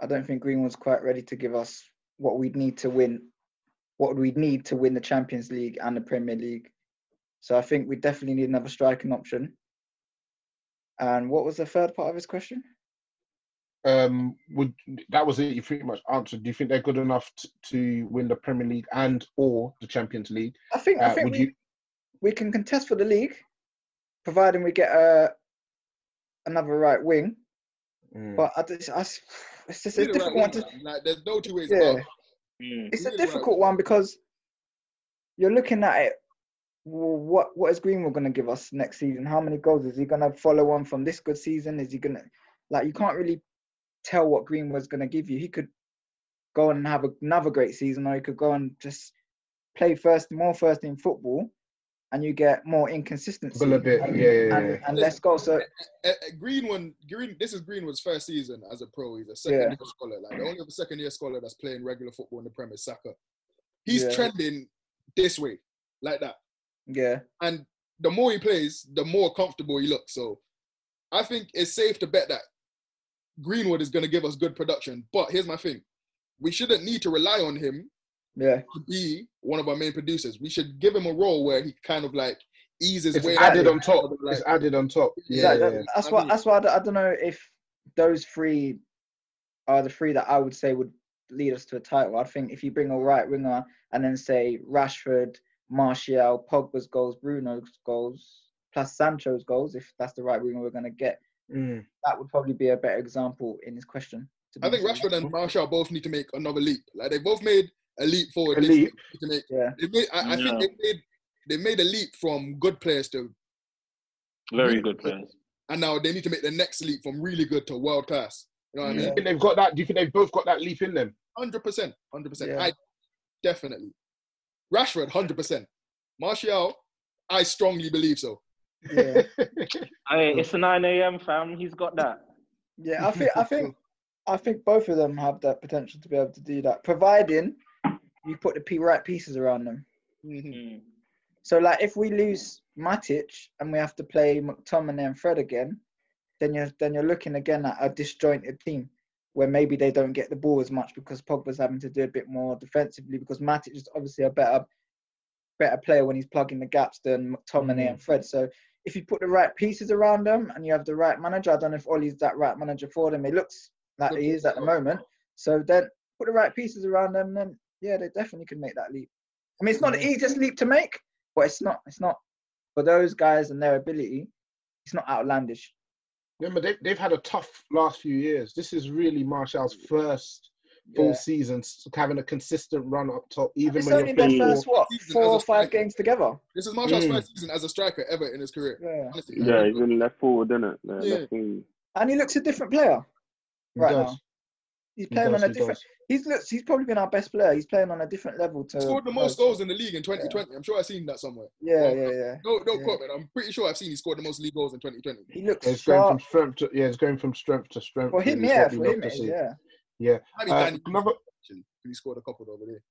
I don't think Greenwood's quite ready to give us what we'd need to win, what we'd need to win the Champions League and the Premier League. So I think we definitely need another striking option. And what was the third part of his question?
Um, would that was it? You pretty much answered. Do you think they're good enough t- to win the Premier League and or the Champions League?
I think I
Uh,
think
would
we,
you?
we can contest for the league, providing we get a another right wing.
Mm.
But I, just- I s- it's just a
Need a right
difficult one to.
Like, there's no two ways
Yeah.
about it.
It's
We
a
need a right
difficult one because you're looking at it. well, What what is Greenwood going to give us next season? How many goals is he going to follow on from this good season? Is he going to like you can't really tell what Green was going to give you. He could go on and have another great season, or he could go and just play first, more first in football, and you get more inconsistency.
Double a bit,
and,
yeah, yeah,
and,
yeah.
and less goals. So
Uh, uh, Greenwood, Green, this is Greenwood's first season as a pro. He's a second
Yeah.
year scholar. Like the only other second year scholar that's playing regular football in the Premier Soccer. He's
Yeah.
trending this way, like that.
yeah,
And the more he plays, the more comfortable he looks. So I think it's safe to bet that Greenwood is going to give us good production. But here's my thing: we shouldn't need to rely on him
yeah,
to be one of our main producers. We should give him a role where he kind of like eases
It's
way
added on top.
Like,
It's added on top. Yeah,
Exactly.
yeah,
that-
yeah.
That's
I
why. That's why don't, I don't know if those three are the three that I would say would lead us to a title. I think if you bring a right winger and then say Rashford, Martial, Pogba's goals, Bruno's goals, plus Sancho's goals, if that's the right winger we're going to get,
Mm.
that would probably be a better example in this question. to be
I think
honest
Rashford and Martial both need to make another leap. Like they both made a leap forward.
A
this
leap.
To make,
Yeah.
they made, I, I think they made they made a leap from good players to,
Very good players.
and now they need to make the next leap from really good to world class. You know what
Do
I
you
mean?
think they've got that? Do you think they've both got that leap in them?
Hundred percent, hundred percent. I definitely. Rashford, hundred percent. Martial, I strongly believe so.
Yeah. [laughs]
Hey, it's a 9 a.m. fam. He's got that.
Yeah, I think I think I think both of them have that potential to be able to do that, providing you put the p- right pieces around them.
Mm.
So, like, if we lose Matic and we have to play McTominay and Fred again, then you're then you're looking again at a disjointed team where maybe they don't get the ball as much because Pogba's having to do a bit more defensively because Matic is obviously a better better player when he's plugging the gaps than McTominay and Fred. So if you put the right pieces around them and you have the right manager, I don't know if Ollie's that right manager for them. It looks like he is at the moment. So then put the right pieces around them, then yeah, they definitely can make that leap. I mean, it's not the easiest leap to make, but it's not. It's not for those guys and their ability. It's not outlandish.
Remember, they've, they've had a tough last few years. This is really Martial's first full
Yeah.
season, s- having a consistent run up top, even
It's
when
only
you're
their first what four or five games together.
This is Martial's
Mm.
first season as a striker ever in his career.
Yeah.
Honestly,
Yeah, he's in left forward, isn't it? Yeah,
Yeah.
left wing.
And he looks a different player
He
right
does.
now. He's
He
playing
does,
on a
he
different.
does.
He's looks. He's probably been our best player. He's playing on a different level to.
Scored the most
most.
goals in the league in 2020. I'm sure I've seen that somewhere.
Yeah, yeah, yeah.
No, don't
Yeah.
quote me. I'm pretty sure I've seen he scored the most league goals in 2020.
He looks
It's going from strength to yeah, it's going from strength to strength.
for him.
which
Yeah, for him.
to
it is,
see.
Yeah.
Yeah. Uh, another
actually. He scored a couple over there.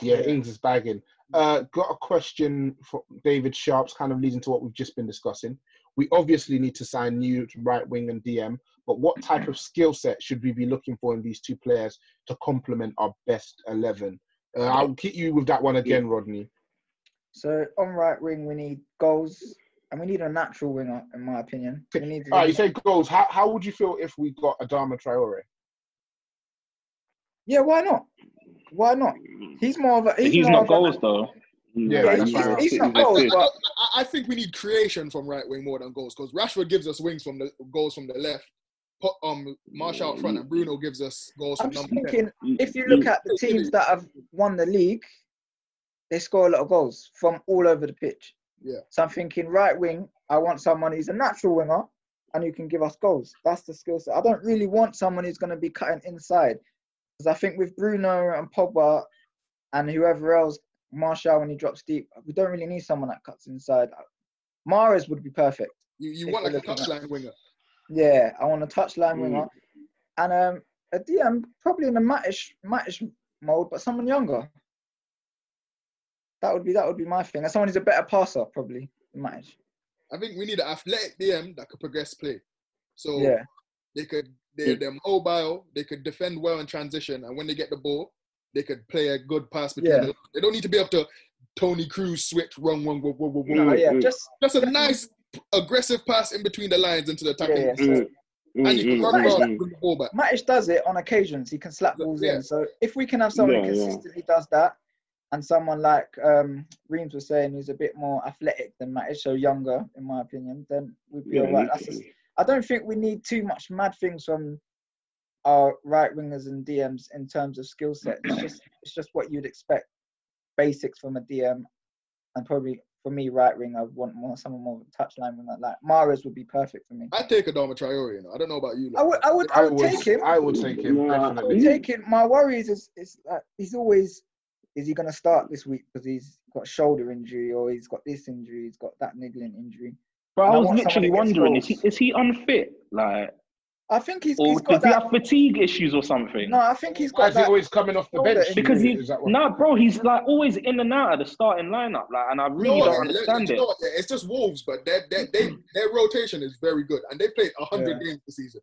Yeah, Ings is bagging. Uh, got a question for David Sharps, kind of leading to what we've just been discussing. We obviously need to sign new right wing and DM, but what type of skill set should we be looking for in these two players to complement our best 11? Uh, I'll keep you with that one again, Rodney.
So on right wing, we need goals, and we need a natural winger, in my opinion. We need.
All right, you say goals. How, how would you feel if we got Adama Traore?
Yeah, why not? Why not? He's more of a. He's,
He's not goals
a,
though.
Yeah,
Yeah,
that's
he's, he's not
I,
goals,
think-
but
I- I think we need creation from right wing more than goals because Rashford gives us wings from the goals from the left. Put um Martial out front and Bruno gives us goals
I'm
from
just
number
thinking
10.
if you look at the teams that have won the league, they score a lot of goals from all over the pitch.
Yeah.
So I'm thinking right wing, I want someone who's a natural winger and who can give us goals. That's the skill set. I don't really want someone who's going to be cutting inside. Because I think with Bruno and Pogba and whoever else, Martial when he drops deep, we don't really need someone that cuts inside. Mahrez would be perfect.
You, you want like a touchline winger.
Yeah, I want a touchline
Mm.
winger. And um, a DM probably in the Matic, Matic mode, but someone younger. That would be that would be my thing. And someone who's a better passer, probably Matic.
I think we need an athletic DM that could progress play. So
Yeah.
they could they're, they're mobile, they could defend well in transition, and when they get the ball, they could play a good pass between
Yeah.
the They don't need to be able to Toni Kroos switch wrong one whoa, whoa, whoa, whoa,
No, yeah, just
just a nice aggressive pass in between the lines into the attacking.
yeah,
box.
so- mm, mm,
And you can mm, run
Matic,
around and the ball back.
Matic does it on occasions. He can slap balls
yeah.
in. So if we can have someone
Yeah,
who
yeah.
consistently does that, and someone like um, Reemz was saying, who's a bit more athletic than Matic, so younger, in my opinion, then we'd be
Yeah,
alright. That's
literally.
Just, I don't think we need too much mad things from our right wingers and DMs in terms of skill set. It's just it's just what you'd expect, basics from a DM, and probably for me, right wing, I want more someone more of a touchline winger. Like Mahrez would be perfect for me.
I take Adama Traore. You know, I don't know about you.
I would, I would, I would, take him.
I would take him
I would
definitely.
take him. My worries is, is like he's always, is he going to start this week because he's got shoulder injury or he's got this injury, he's got that niggling injury.
But
And
I was
want
literally wondering, is he is he unfit? Like,
I think he's,
or
he's got
does he have fatigue issues or something?
No, I think he's
Why
got
is he always coming off the bench?
because he
Is that what-
no, bro, he's like always in and out of the starting lineup, like, and I
You
really
know
don't understand
you
it.
know what, It's just Wolves, but their their, they, mm-hmm. their rotation is very good, and they played hundred games this season.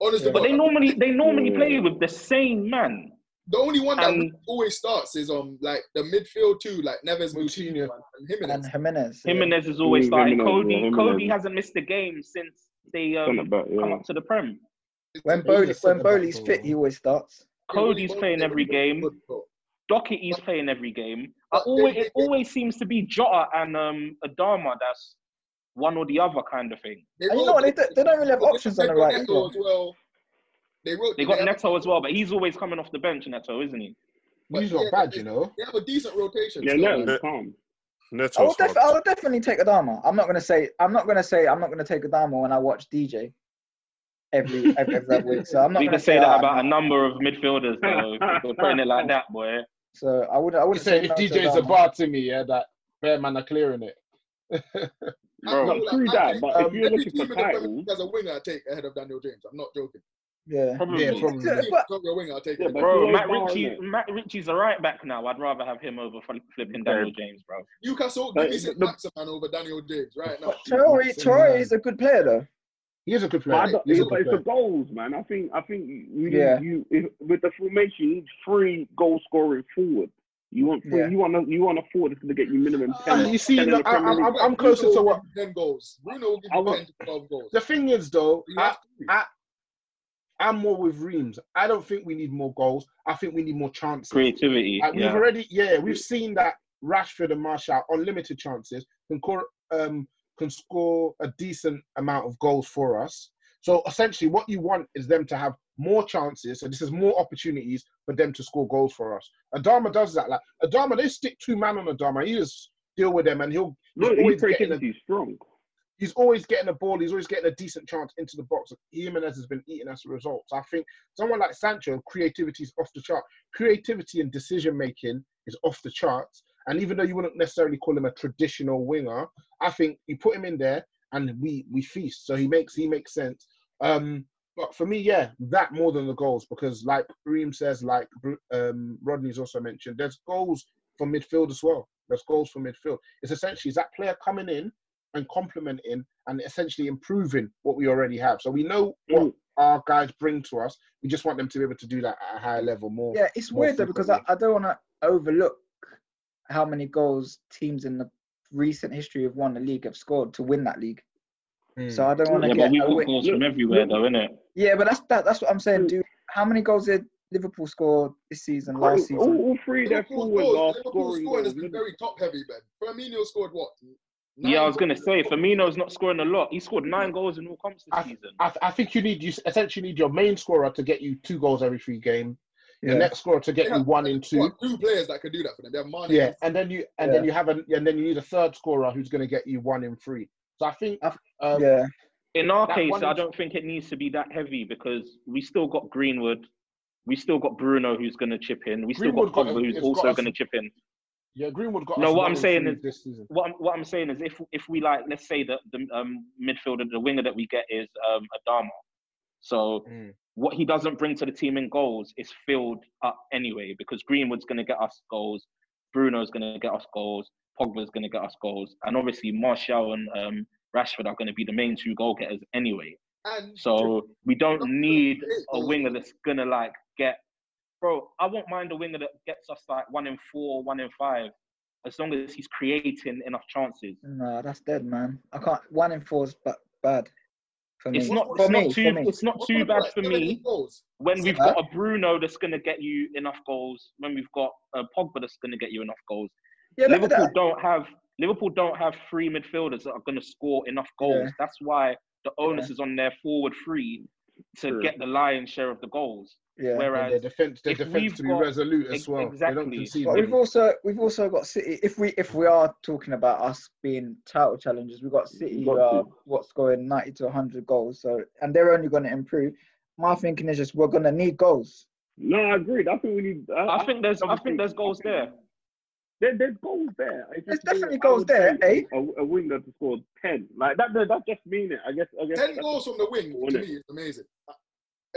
Honestly,
But they normally they normally play with the same man.
The only one that
And-
always starts is um like the midfield too, like Neves, Moutinho, and Jimenez.
And Jimenez. yeah.
Jimenez is always starting.
Jimenez,
Coady
yeah,
Coady hasn't missed a game since they um,
Centre back,
come
yeah.
up to the Prem.
When Boly, when Boly's fit, he always starts.
Coady's playing every game. Doherty's playing every game. I always, it always seems to be Jota and um, Adama that's one or the other kind of thing.
And you know what? They, don't- they don't really have options on the right.
Neto well. They wrote.
They got
have-
Neto as well, but he's always coming off the bench, Neto, isn't he?
But He's
yeah,
not bad, you know.
They have a decent rotation.
Yeah,
so,
no, calm.
I
Neto's
would, def- I would definitely take Adama. I'm not gonna say I'm not gonna say I'm not gonna take Adama when I watch DJ every every, every week. So I'm not
We
gonna
can say
"Ah,
that about a number of midfielders, though. [laughs] we're putting it like that, boy.
So I would I would
say
say
if
no to
DJ's a bar to me, yeah, that bear man are clearing it.
Bro,
like,
true
I
that,
take,
but
um,
if you're
every
looking
team
for
in the Premier
titles,
League as a winger, I take ahead of Daniel James. I'm not joking.
Yeah.
Probably.
Yeah, probably.
Yeah, but-
a winger, I'll take
Yeah,
it.
Bro, Matt Ritchie. Matt Ritchie's a right back now. I'd rather have him over flipping Daniel James, bro.
Newcastle,
But
give me St.
the-
Maximin over Daniel James right now.
But Traore, Traore is a good player though.
He is a good player.
don't,
He's a
but
good
it's
player.
the goals, man. I think I think you
Yeah.
you if, with the formation you need three goal scoring forward. You want three,
Yeah.
you want a, you want a forward that's going to get you minimum
Ah,
ten.
you see,
10 in
look, I, I'm, I'm closer
Bruno
to what.
give 10 goals. Bruno will give you 10 to 12 goals.
The thing is, though,
You
I,
have to.
I, I'm more with Reemz. I don't think we need more goals. I think we need more chances.
Creativity.
Like, we've already, yeah, we've seen that Rashford and Martial on limited chances can score, um, can score a decent amount of goals for us. So essentially, what you want is them to have more chances. So this is more opportunities for them to score goals for us. Adama does that. Like Adama, they stick two man on Adama. He just deal with them, and he'll he's
Look, his
always getting a,
creativity strong.
He's always getting a ball. He's always getting a decent chance into the box. Jimenez has been eating as a result. So I think someone like Sancho, creativity is off the chart. Creativity and decision making is off the charts. And even though you wouldn't necessarily call him a traditional winger, I think you put him in there and we we feast. So he makes he makes sense. Um, But for me, yeah, that more than the goals because, like Reem says, like um, Rodney's also mentioned, there's goals for midfield as well. There's goals for midfield. It's essentially is that player coming in and complementing and essentially improving what we already have. So we know what
Mm.
our guys bring to us. We just want them to be able to do that at a higher level more.
Yeah, it's
more
weird though because I. I don't want to overlook how many goals teams in the recent history of won the league have scored to win that league. So I don't want to
Yeah,
get
but we've got goals from everywhere, though, innit?
Yeah, but that's that, that's what I'm saying. Do how many goals did Liverpool score this season, last season?
All, all three of their
Liverpool's
forwards
goals-
are
Liverpool's
scoring
scoring has been very top heavy, Ben. Firmino scored what?
Yeah, I was gonna say Firmino's not scoring a lot. He scored nine goals in all comps this season.
I, I think you need you essentially need your main scorer to get you two goals every three games.
Yeah.
The next scorer to get
They
you one in two.
Two players that can do that for them. They have Mane.
Yeah, and then you and then you have a and then you need a third scorer who's going to get you one in three. So I think um,
yeah.
In our
That
case, I don't think it needs to be that heavy because we still got Greenwood, we still got Bruno who's going to chip in, we still
Greenwood
got
got-
Pogba who's also going to chip in.
Yeah, Greenwood got.
No, what I'm saying is
this season.
what I'm, what I'm saying is if if we like, let's say that the um, midfielder, the winger that we get is um, Adama. So
Mm.
what he doesn't bring to the team in goals is filled up anyway because Greenwood's going to get us goals, Bruno's going to get us goals, Pogba's going to get us goals, and obviously Martial and um, Rashford are going to be the main two goal getters anyway.
And
So we don't need a winger that's gonna like get, bro. I won't mind a winger that gets us like one in four, one in five, as long as he's creating enough chances.
No, that's dead, man. I can't. One in four is ba- bad for me.
It's not,
for
it's
me.
not too,
for me.
it's not too bad for me when we've got a Bruno that's gonna get you enough goals. When we've got a Pogba that's gonna get you enough goals.
Yeah,
Liverpool don't have Liverpool don't have three midfielders that are gonna score enough goals.
Yeah.
That's why the onus is on their forward three to
True.
get the lion's share of the goals.
Yeah. And
Whereas
their defense, their defense to be
got-
resolute as
ex-
well. They don't
exactly.
concede.
But we've also we've also got City. If we if we are talking about us being title challengers, we've got City who
got
are
to.
what's going ninety to hundred goals. So and they're only going to improve. My thinking is just we're going to need goals.
No, I agree. I think we need.
I think there's I think there's goals there.
There, there's goals there. It's
There's definitely
I
goals there, eh?
A, a winger to score ten, like that. That, that just mean it. I guess. I guess.
Ten goals from the wing to me
it?
is amazing.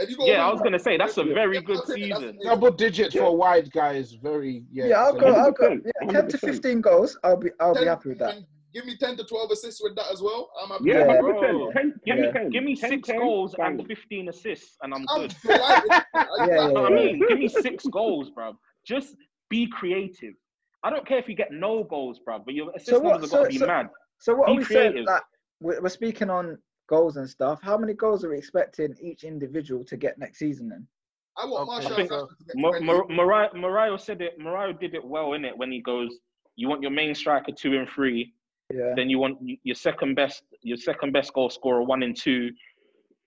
Have you got
Yeah, I was gonna say that's a very good
that's it, that's
season.
it.
Double digits for a wide guy is very yeah.
Yeah, I'll go. I'll go.
100%,
Yeah, ten to fifteen goals. I'll be I'll be
10
happy with that.
and Give me ten to twelve assists with that as well. I'm happy.
Yeah,
Yeah.
hundred
Bro.
Ten,
Give
ten,
me
ten.
give me
10,
six
10,
goals
bang.
and 15 assists, and I'm
I'm
good. [laughs]
Yeah, yeah,
You know what I mean? Give me six goals, bro. Just be creative. I don't care if you get no goals, bro, but your assist
So what-
numbers have got to
so-
be
so-
mad.
So what
Be
are we saying? That we're, we're speaking on goals and stuff. How many goals are we expecting each individual to get next season? Then
I want
Okay,
Martial
I think
uh, to
Mar- Mar- Morayo, Morayo said it. Mariah did it well in it when he goes. You want your main striker two and three.
yeah.
Then you want your second best, your second best goal scorer one and two.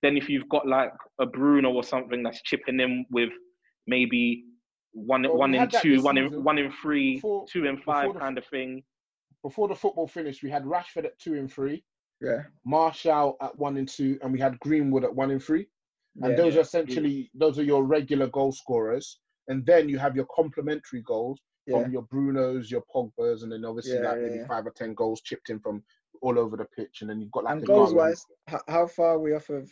Then if you've got like a Bruno or something that's chipping in with maybe one
Well,
one
we
in two, one in one in three,
Before-
two and five
before the-
kind of thing.
Before the football finished, we had Rashford at two and three,
Yeah.
Martial at one and two, and we had Greenwood at one and three. And
Yeah.
those are essentially those are your regular goal scorers. And then you have your complementary goals
Yeah.
from your Brunos, your Pogbas, and then obviously
Yeah,
like
yeah,
maybe
yeah.
five or ten goals chipped in from all over the pitch. And then you've got like
And
a
goals wise, how, how far are we off of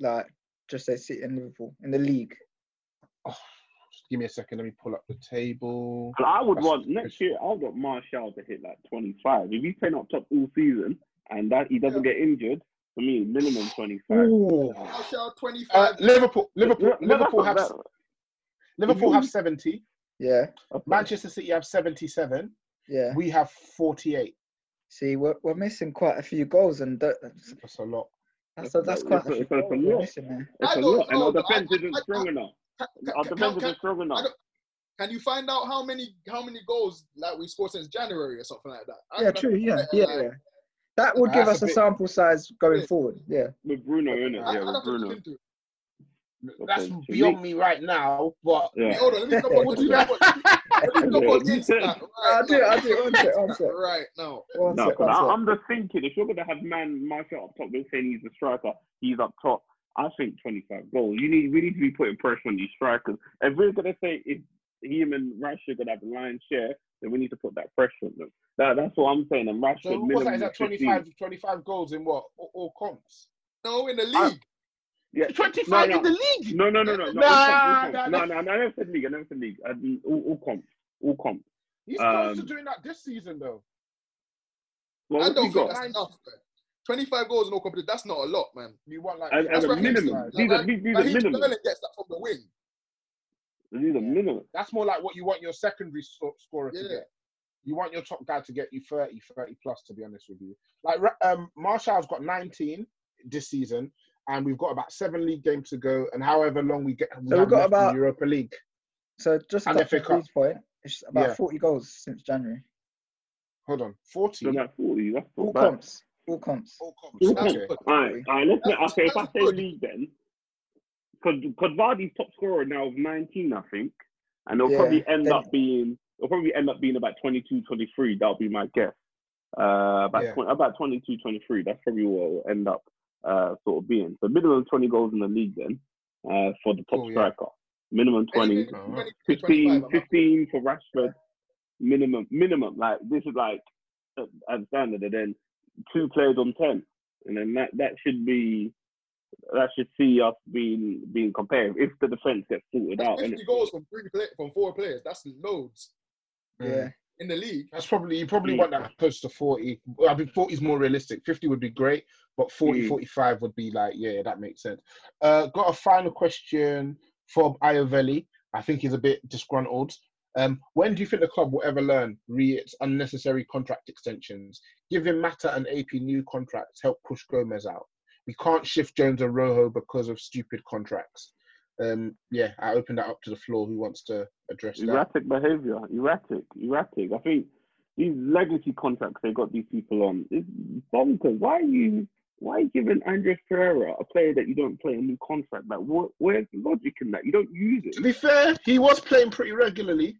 like just say City and Liverpool in the league?
Oh, just give me a second. Let me pull up the table.
I would
That's-
want next year. I would want Martial to hit like twenty five. If he's playing up top all season and that he doesn't get injured, for me minimum twenty five.
Ooh.
Martial
Uh,
25.
Liverpool, Liverpool,
No, no,
Liverpool have
bad.
Liverpool have seventy.
Yeah.
Okay.
Manchester City have seventy-seven.
Yeah.
We have forty-eight.
See, we're, we're missing quite a few goals, and that- that's
That's a lot.
that's, a, that's
It's
quite
a-
a
it's a
goals we're
lot.
missing there.
It's
I
a lot, and our defense
I-
isn't
I-
strong enough.
Can,
Our defense
can-
isn't strong enough.
can you find out how many how many goals like we scored since January or something like that? I
Yeah,
could-
true. Yeah,
I-
yeah,
like,
yeah. That would give us
a
a
bit-
sample size going
Yeah.
forward. Yeah.
With Bruno in it,
I-
yeah,
I'd
with
have
Bruno.
That's
Okay,
beyond
me-
me right now, but
Yeah.
Hold on, let me stop on, let me stop on, let me stop on Insta right [laughs]
I'll do it,
now.
I'll do it, one sec, one sec.
Right now.
One
No,
sec,
but
one
I,
sec.
I'm just thinking if you're gonna have man Martial up top, we're saying he's a striker, he's up top. I think 25 goals. You need we need to be putting pressure on these strikers. If we're gonna say if him and Rashford gonna have a lion's share, then we need to put that pressure on them. That, that's what I'm saying. And Rashford
so what's that? Is that 25, 25 goals in what? All, all comps?
No, in the
I-
league.
Yeah,
25 in the league.
No, no, no, no, no.
Nah,
all
nah,
all
nah.
no, no, no, I never said league. I never said league. I, all, all comps, all comps.
He's close to
Um,
doing that this season, though.
Well,
I don't think
got?
that's enough. Man. 25 goals in all competitions, that's not a lot, man.
You want like
As, as
That's
a minimum.
Sterling.
These
Like,
are these, these are minimum.
Sterling gets that from the wing.
These are minimum.
That's more like what you want your secondary sco- scorer to
Yeah.
get. You want your top guy to get you 30, 30 plus, to be honest with you. Like um, Martial's got 19 this season, and we've got about seven league games to go, and however long we get, we
So we've got
left in
about-
Europa League.
So just
And
to
FA
touch
Cup.
on Bree's point, it's about
Yeah.
40 goals since January.
Hold on, 40.
So that's 40. That's not
All
bad.
comps. All comps.
All comps.
All
Okay.
comps. All right, all right. Let's
That's-
okay. If I
that's
say
good.
league, then because Vardy's top scorer now of 19, I think, and it'll
Yeah,
probably end
then-
up being it'll probably end up being about 22, 23. That'll be my guess. Uh, about
Yeah.
20, about 22, 23. That's probably what it'll end up uh sort of being. So minimum 20 goals in the league then uh for the top
Cool, yeah.
striker. Minimum 20.
Uh-huh.
20,
15,
25, I'm happy.
15 for Rashford. Minimum, minimum. Like this is like uh, as standard, and then two players on ten, and then that that should be that should see us being being competitive if the defense gets sorted out.
That's
innit?
50 goals from three play, from four players. That's loads
Yeah.
in the league.
That's probably you probably
Mm.
want that close to 40. I think 40 is more realistic. 50 would be great, but 40,
Mm.
45 would be like, yeah, that makes sense. Uh, got a final question for Iovelli. I think he's a bit disgruntled. Um, when do you think the club will ever learn re its unnecessary contract extensions? Giving Mata and AP new contracts help push Gomez out. We can't shift Jones and Rojo because of stupid contracts. Um, yeah, I open that up to the floor. Who wants to address that?
Erratic behavior, erratic, erratic. I think these legacy contracts they got these people on is bonkers. Why are you why are you giving Andreas Pereira, a player that you don't play, a new contract? Like, what, where's the logic in that? You don't use it.
To be fair, he was playing pretty regularly.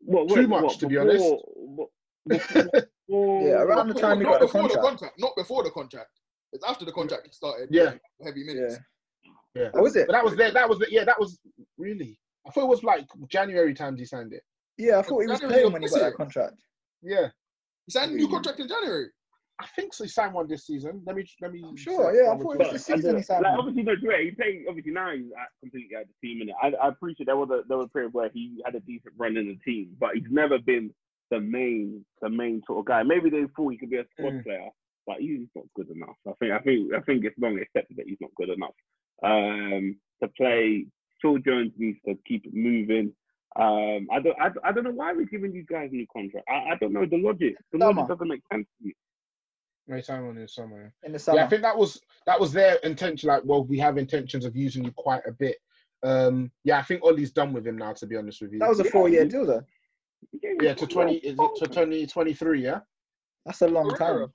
What,
Too much,
what,
to be
before-
honest.
what- [laughs] before-
Yeah, around the
Not
time he got the
not the
contract.
contract. Not before the contract. It's after the contract started.
Yeah.
Heavy minutes.
Yeah.
Yeah.
Oh, was it?
But that was there. That was the, yeah. That was really. I thought it was like January times he signed it.
Yeah, I thought he was
January
playing when he
this
got that contract.
Yeah,
He signed a new contract in January.
I think so. He signed one this season. Let me let me.
Sure,
check
yeah, I thought it
check.
was the season he
like,
signed. one.
obviously, no, Dre, he played. Obviously, now he's at, completely out of the team, and I, I appreciate there was a there was a period where he had a decent run in the team, but he's never been the main the main sort of guy. Maybe they thought he could be a squad
Mm.
player, but he's not good enough. I think I think I think it's long accepted that he's not good enough. Um, to play, Phil Jones needs to keep it moving. Um, I don't I, I don't know why we're giving these guys new contract. I, I don't know the logic. The
Summer.
logic doesn't make sense to me.
Right time on in summer.
In the summer. Yeah.
I think that was that was their intention. Like, well, we have intentions of using you quite a bit. Um, yeah, I think Ollie's done with him now. To be honest with you.
that was a four-year deal, though.
yeah to twenty. Is it to twenty twenty three? Yeah.
That's a long time.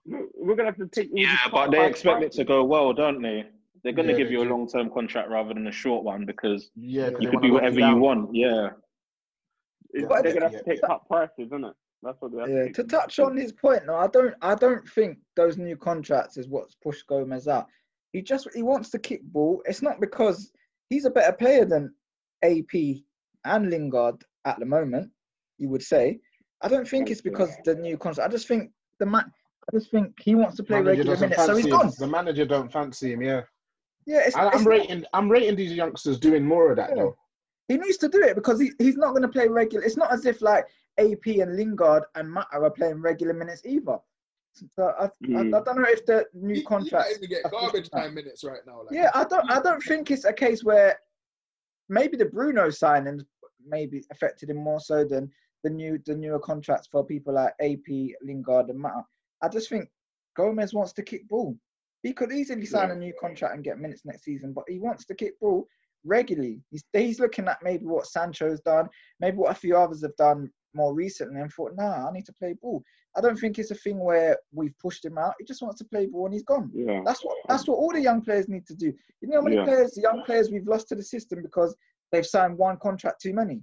We're gonna have to take.
Yeah, but they
high
expect it to go well, don't they? They're going to
Yeah,
give you a long term contract rather than a short one because
Yeah, 'cause
you
they
could
wanna
do whatever you want. Yeah.
It's-
Yeah,
they're gonna have
yeah,
to take
yeah.
cut prices, isn't it? That's what they have
Yeah,
to
to touch on his point, no, I don't. I don't think those new contracts is what's pushed Gomez out. He just he wants to kick ball. It's not because he's a better player than AP and Lingard at the moment. You would say. I don't think it's because the new contract. I just think the man. I just think he wants to play
Manager
regular minutes, so he's
fancy him.
gone.
The manager don't fancy him. Yeah.
Yeah, it's,
I,
it's
I'm
not-
rating. I'm rating these youngsters doing more of that
Yeah.
though.
He needs to do it because he, he's not going to play regular. It's not as if like AP and Lingard and Mata are playing regular minutes either. So I, I,
Mm.
I don't know if the new
He, he might
contract.
even get garbage time minutes right now. Like,
Yeah, I don't. I don't think it's a case where maybe the Bruno signings maybe affected him more so than the new the newer contracts for people like AP, Lingard, and Mata. I just think Gomez wants to kick ball. He could easily sign a new contract and get minutes next season, but he wants to kick ball regularly. He's he's looking at maybe what Sancho's done, maybe what a few others have done more recently, and thought, nah, I need to play ball. I don't think it's a thing where we've pushed him out. He just wants to play ball and he's gone.
Yeah.
That's what that's what all the young players need to do. You know how many
Yeah.
players, young players, we've lost to the system because they've signed one contract too many.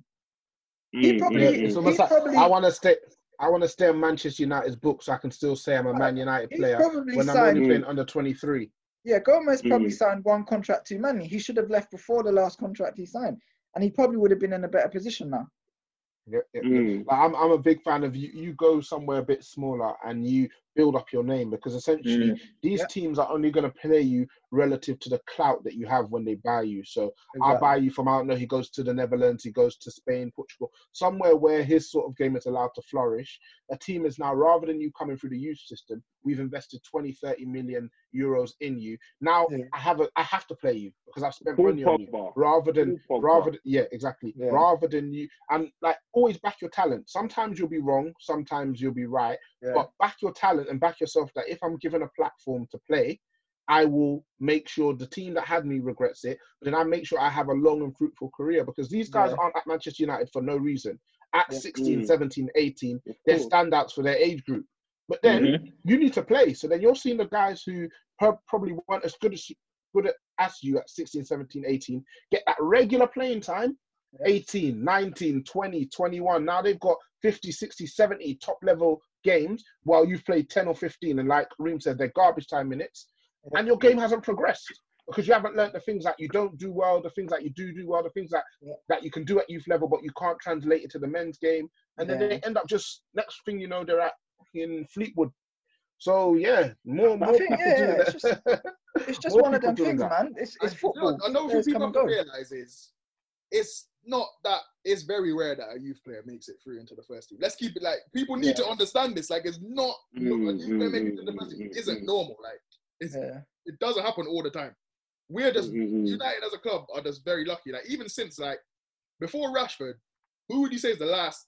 He
Mm,
probably-
mm,
Yeah, it's
mm.
almost
he
like
probably-
I want to stay. I want to stay on Manchester United's book so I can still say I'm a Man United
He's
player
probably
when I'm only playing under 23.
Yeah, Gomez probably
Mm.
signed one contract too many. He should have left before the last contract he signed, and he probably would have been in a better position now.
Yeah, yeah,
Mm.
yeah. Like, I'm I'm a big fan of you. You go somewhere a bit smaller and you build up your name because essentially
Mm.
these teams are only going to play you relative to the clout that you have when they buy you. So I buy you from I don't know. He goes to the Netherlands. He goes to Spain, Portugal, somewhere where his sort of game is allowed to flourish. A team is now rather than you coming through the youth system, we've invested 20, 30 million euros in you. Now I have a I have to play you because I've spent
Paul
money on you.
Pogba.
Rather than
Pogba.
rather than, yeah exactly
Yeah.
rather than you and like always back your talent. Sometimes you'll be wrong, sometimes you'll be right, but back your talent and back yourself. That if I'm given a platform to play, I will make sure the team that had me regrets it. But then I make sure I have a long and fruitful career because these guys
Yeah.
aren't at Manchester United for no reason. At
Yeah.
16,
Mm.
17, 18, they're standouts for their age group. But then
Mhm.
you need to play. So then you're seeing the guys who probably weren't as good as good as you at 16, 17, 18 get that regular playing time 18, 19, 20, 21. Now they've got 50, 60, 70 top level games while you've played 10 or 15. And like Reem said, they're garbage time minutes. And your game hasn't progressed because you haven't learned the things that you don't do well, the things that you do do well, the things that, that you can do at youth level, but you can't translate it to the men's game. And then
Yeah.
they end up just, next thing you know, they're at in Fleetwood. So yeah, more more
think,
people
yeah, yeah, it's
that.
It's [laughs] just one of them things,
that.
man. It's it's
And, you know,
football.
I know
Players
people don't
go.
realize is it's not that it's very rare that a youth player makes it through into the first team. Let's keep it like people need to understand this. Like it's not
Mm,
a youth player
mm,
making it
mm,
to the first team
mm,
isn't
mm.
normal. Like it's
Yeah.
it doesn't happen all the time. We're just
Mhm.
United as a club are just very lucky. Like even since like before Rashford, who would you say is the last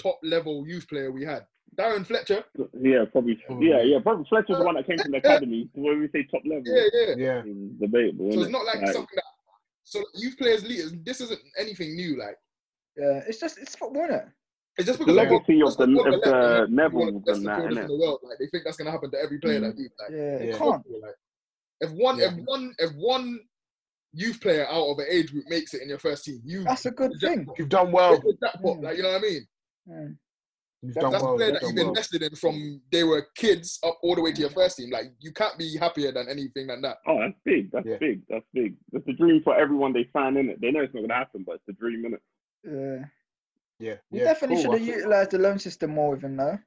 top level youth player we had? Darren Fletcher.
Yeah, probably. Yeah, yeah. Probably Fletcher's the one that came from the academy. When we say top level,
Yeah, yeah.
Yeah.
it's debatable.
So it's not like something that so youth players leaders. This isn't anything new. Like
Yeah, it's just it's football, isn't it?
it's just
the
because
legacy of the,
what
of
left,
the Nevilles
of the best
and that,
midfielders in the world. Like they think that's gonna happen to every player that mm. leaves. Like
Yeah, it
Yeah.
can't.
Like, if one,
Yeah.
if one, if one youth player out of an age group makes it in your first team, you
That's a good thing.
You've done well.
hit the. Mm. Like you know what I mean?
Mm.
You've
That's,
done
that's
well.
a player that you've
done well.
invested in from they were kids up all the way to your first team. Like you can't be happier than anything than that.
Oh, that's big. That's
Yeah.
big. That's big. It's a dream for everyone they sign in it. They know it's not gonna happen, but it's a dream in it.
Yeah.
Yeah,
We
yeah.
definitely
cool.
should have utilised the loan system more with him, though.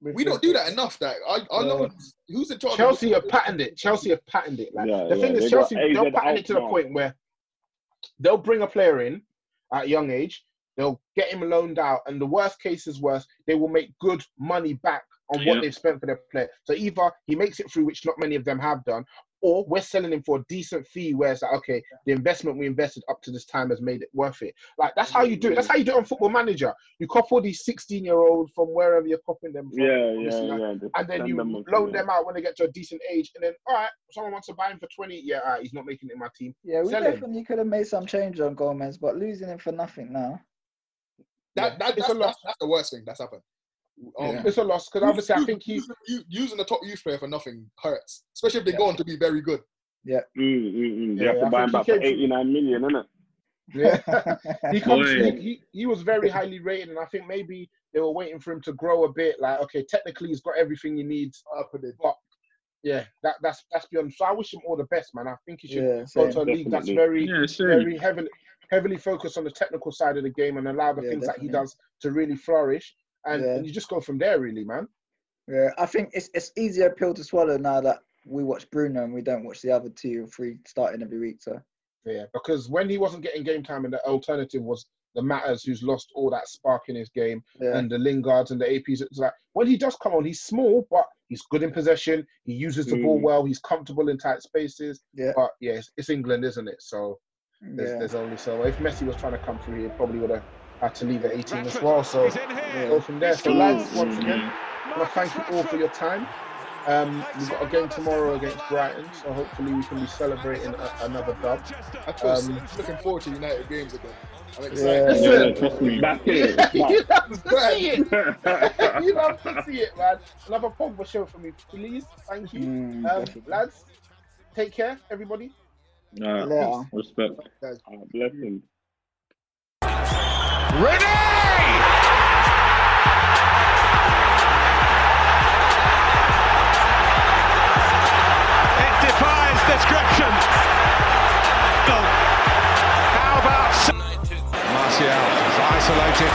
With
We don't do that enough. That our, our
Yeah.
loans. Who's in charge? of-
Chelsea have patented it. Chelsea have patented it. Like
Yeah,
the thing
yeah,
is,
they
Chelsea they'll patent it to the point where they'll bring a player in at a young age, they'll get him loaned out, and the worst case is worse, they will make good money back on what
Yeah.
they've spent for their player. So either he makes it through, which not many of them have done, or we're selling him for a decent fee where it's like, okay, the investment we invested up to this time has made it worth it. Like that's how you do it. That's how you do it on Football Manager. You cop all these 16 year olds from wherever you're copping them from.
Yeah, yeah,
like,
yeah. Just
and then you
them
loan
to-
them out when they get to a decent age, and then all right, someone wants to buy him for twenty. Yeah, all right, he's not making it in my team.
Yeah, we
Sell him.
definitely could have made some change on Gomez, but losing him for nothing now.
That, that,
It's
that's,
a loss.
that's, that's the worst thing that's happened. Um,
It's a loss because obviously I think he's
using, u- using a top youth player for nothing hurts, especially if they go on to be very good.
Yeah.
Mm, mm, mm. You
Yeah,
have to
I
buy him
think he
back for
came to-
89 million, innit?
yeah. [laughs] he comes. He, he he was very highly rated, and I think maybe they were waiting for him to grow a bit. Like okay, technically he's got everything he needs,
Happening.
but yeah, that that's that's beyond. So I wish him all the best, man. I think he should
Yeah,
go to a league that's very
Yeah,
very heavily heavily focused on the technical side of the game and allow the
Yeah,
things that he does to really flourish. And,
Yeah.
and you just go from there, really, man.
Yeah, I think it's it's easier pill to swallow now that we watch Bruno and we don't watch the other two or three starting every week. So
Yeah, because when he wasn't getting game time, and the alternative was the Matters, who's lost all that spark in his game,
yeah,
and the Lingards and the APs. It's like when he does come on, he's small, but he's good in possession. He uses the ball
Mm.
well. He's comfortable in tight spaces.
yeah,
But yeah, it's, it's England, isn't it? So there's,
yeah.
there's only so. If Messi was trying to come through, he probably would have had to leave at 18 as well. So
He's in
go from there. So lads, once again, I want to thank you all for your time. Um, we've got a game tomorrow against Brighton, so hopefully we can be celebrating a, another dub. Um,
looking forward to United games again. I'm
Yeah.
excited.
Yeah, trust me. Back here.
you love to see it. [laughs] you love [laughs] to see it, man. Another Pogba show for me, please. Thank you.
Mm,
Um, lads, take care, everybody.
Nah,
Yeah.
respect.
Guys.
Ah, blessings.
It defies description. How about Martial is isolated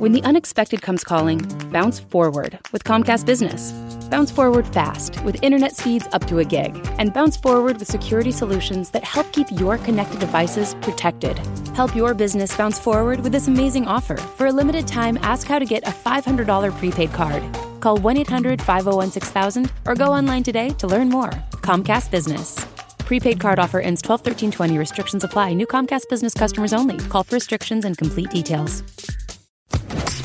When the unexpected comes calling, bounce forward with Comcast Business. Bounce forward fast with internet speeds up to a gig, and bounce forward with security solutions that help keep your connected devices protected. Help your business bounce forward with this amazing offer. For a limited time, ask how to get a $500 prepaid card. Call 1 800 501 6000 or go online today to learn more. Comcast Business. Prepaid card offer ends 12 13 20. Restrictions apply. New Comcast Business customers only. Call for restrictions and complete details.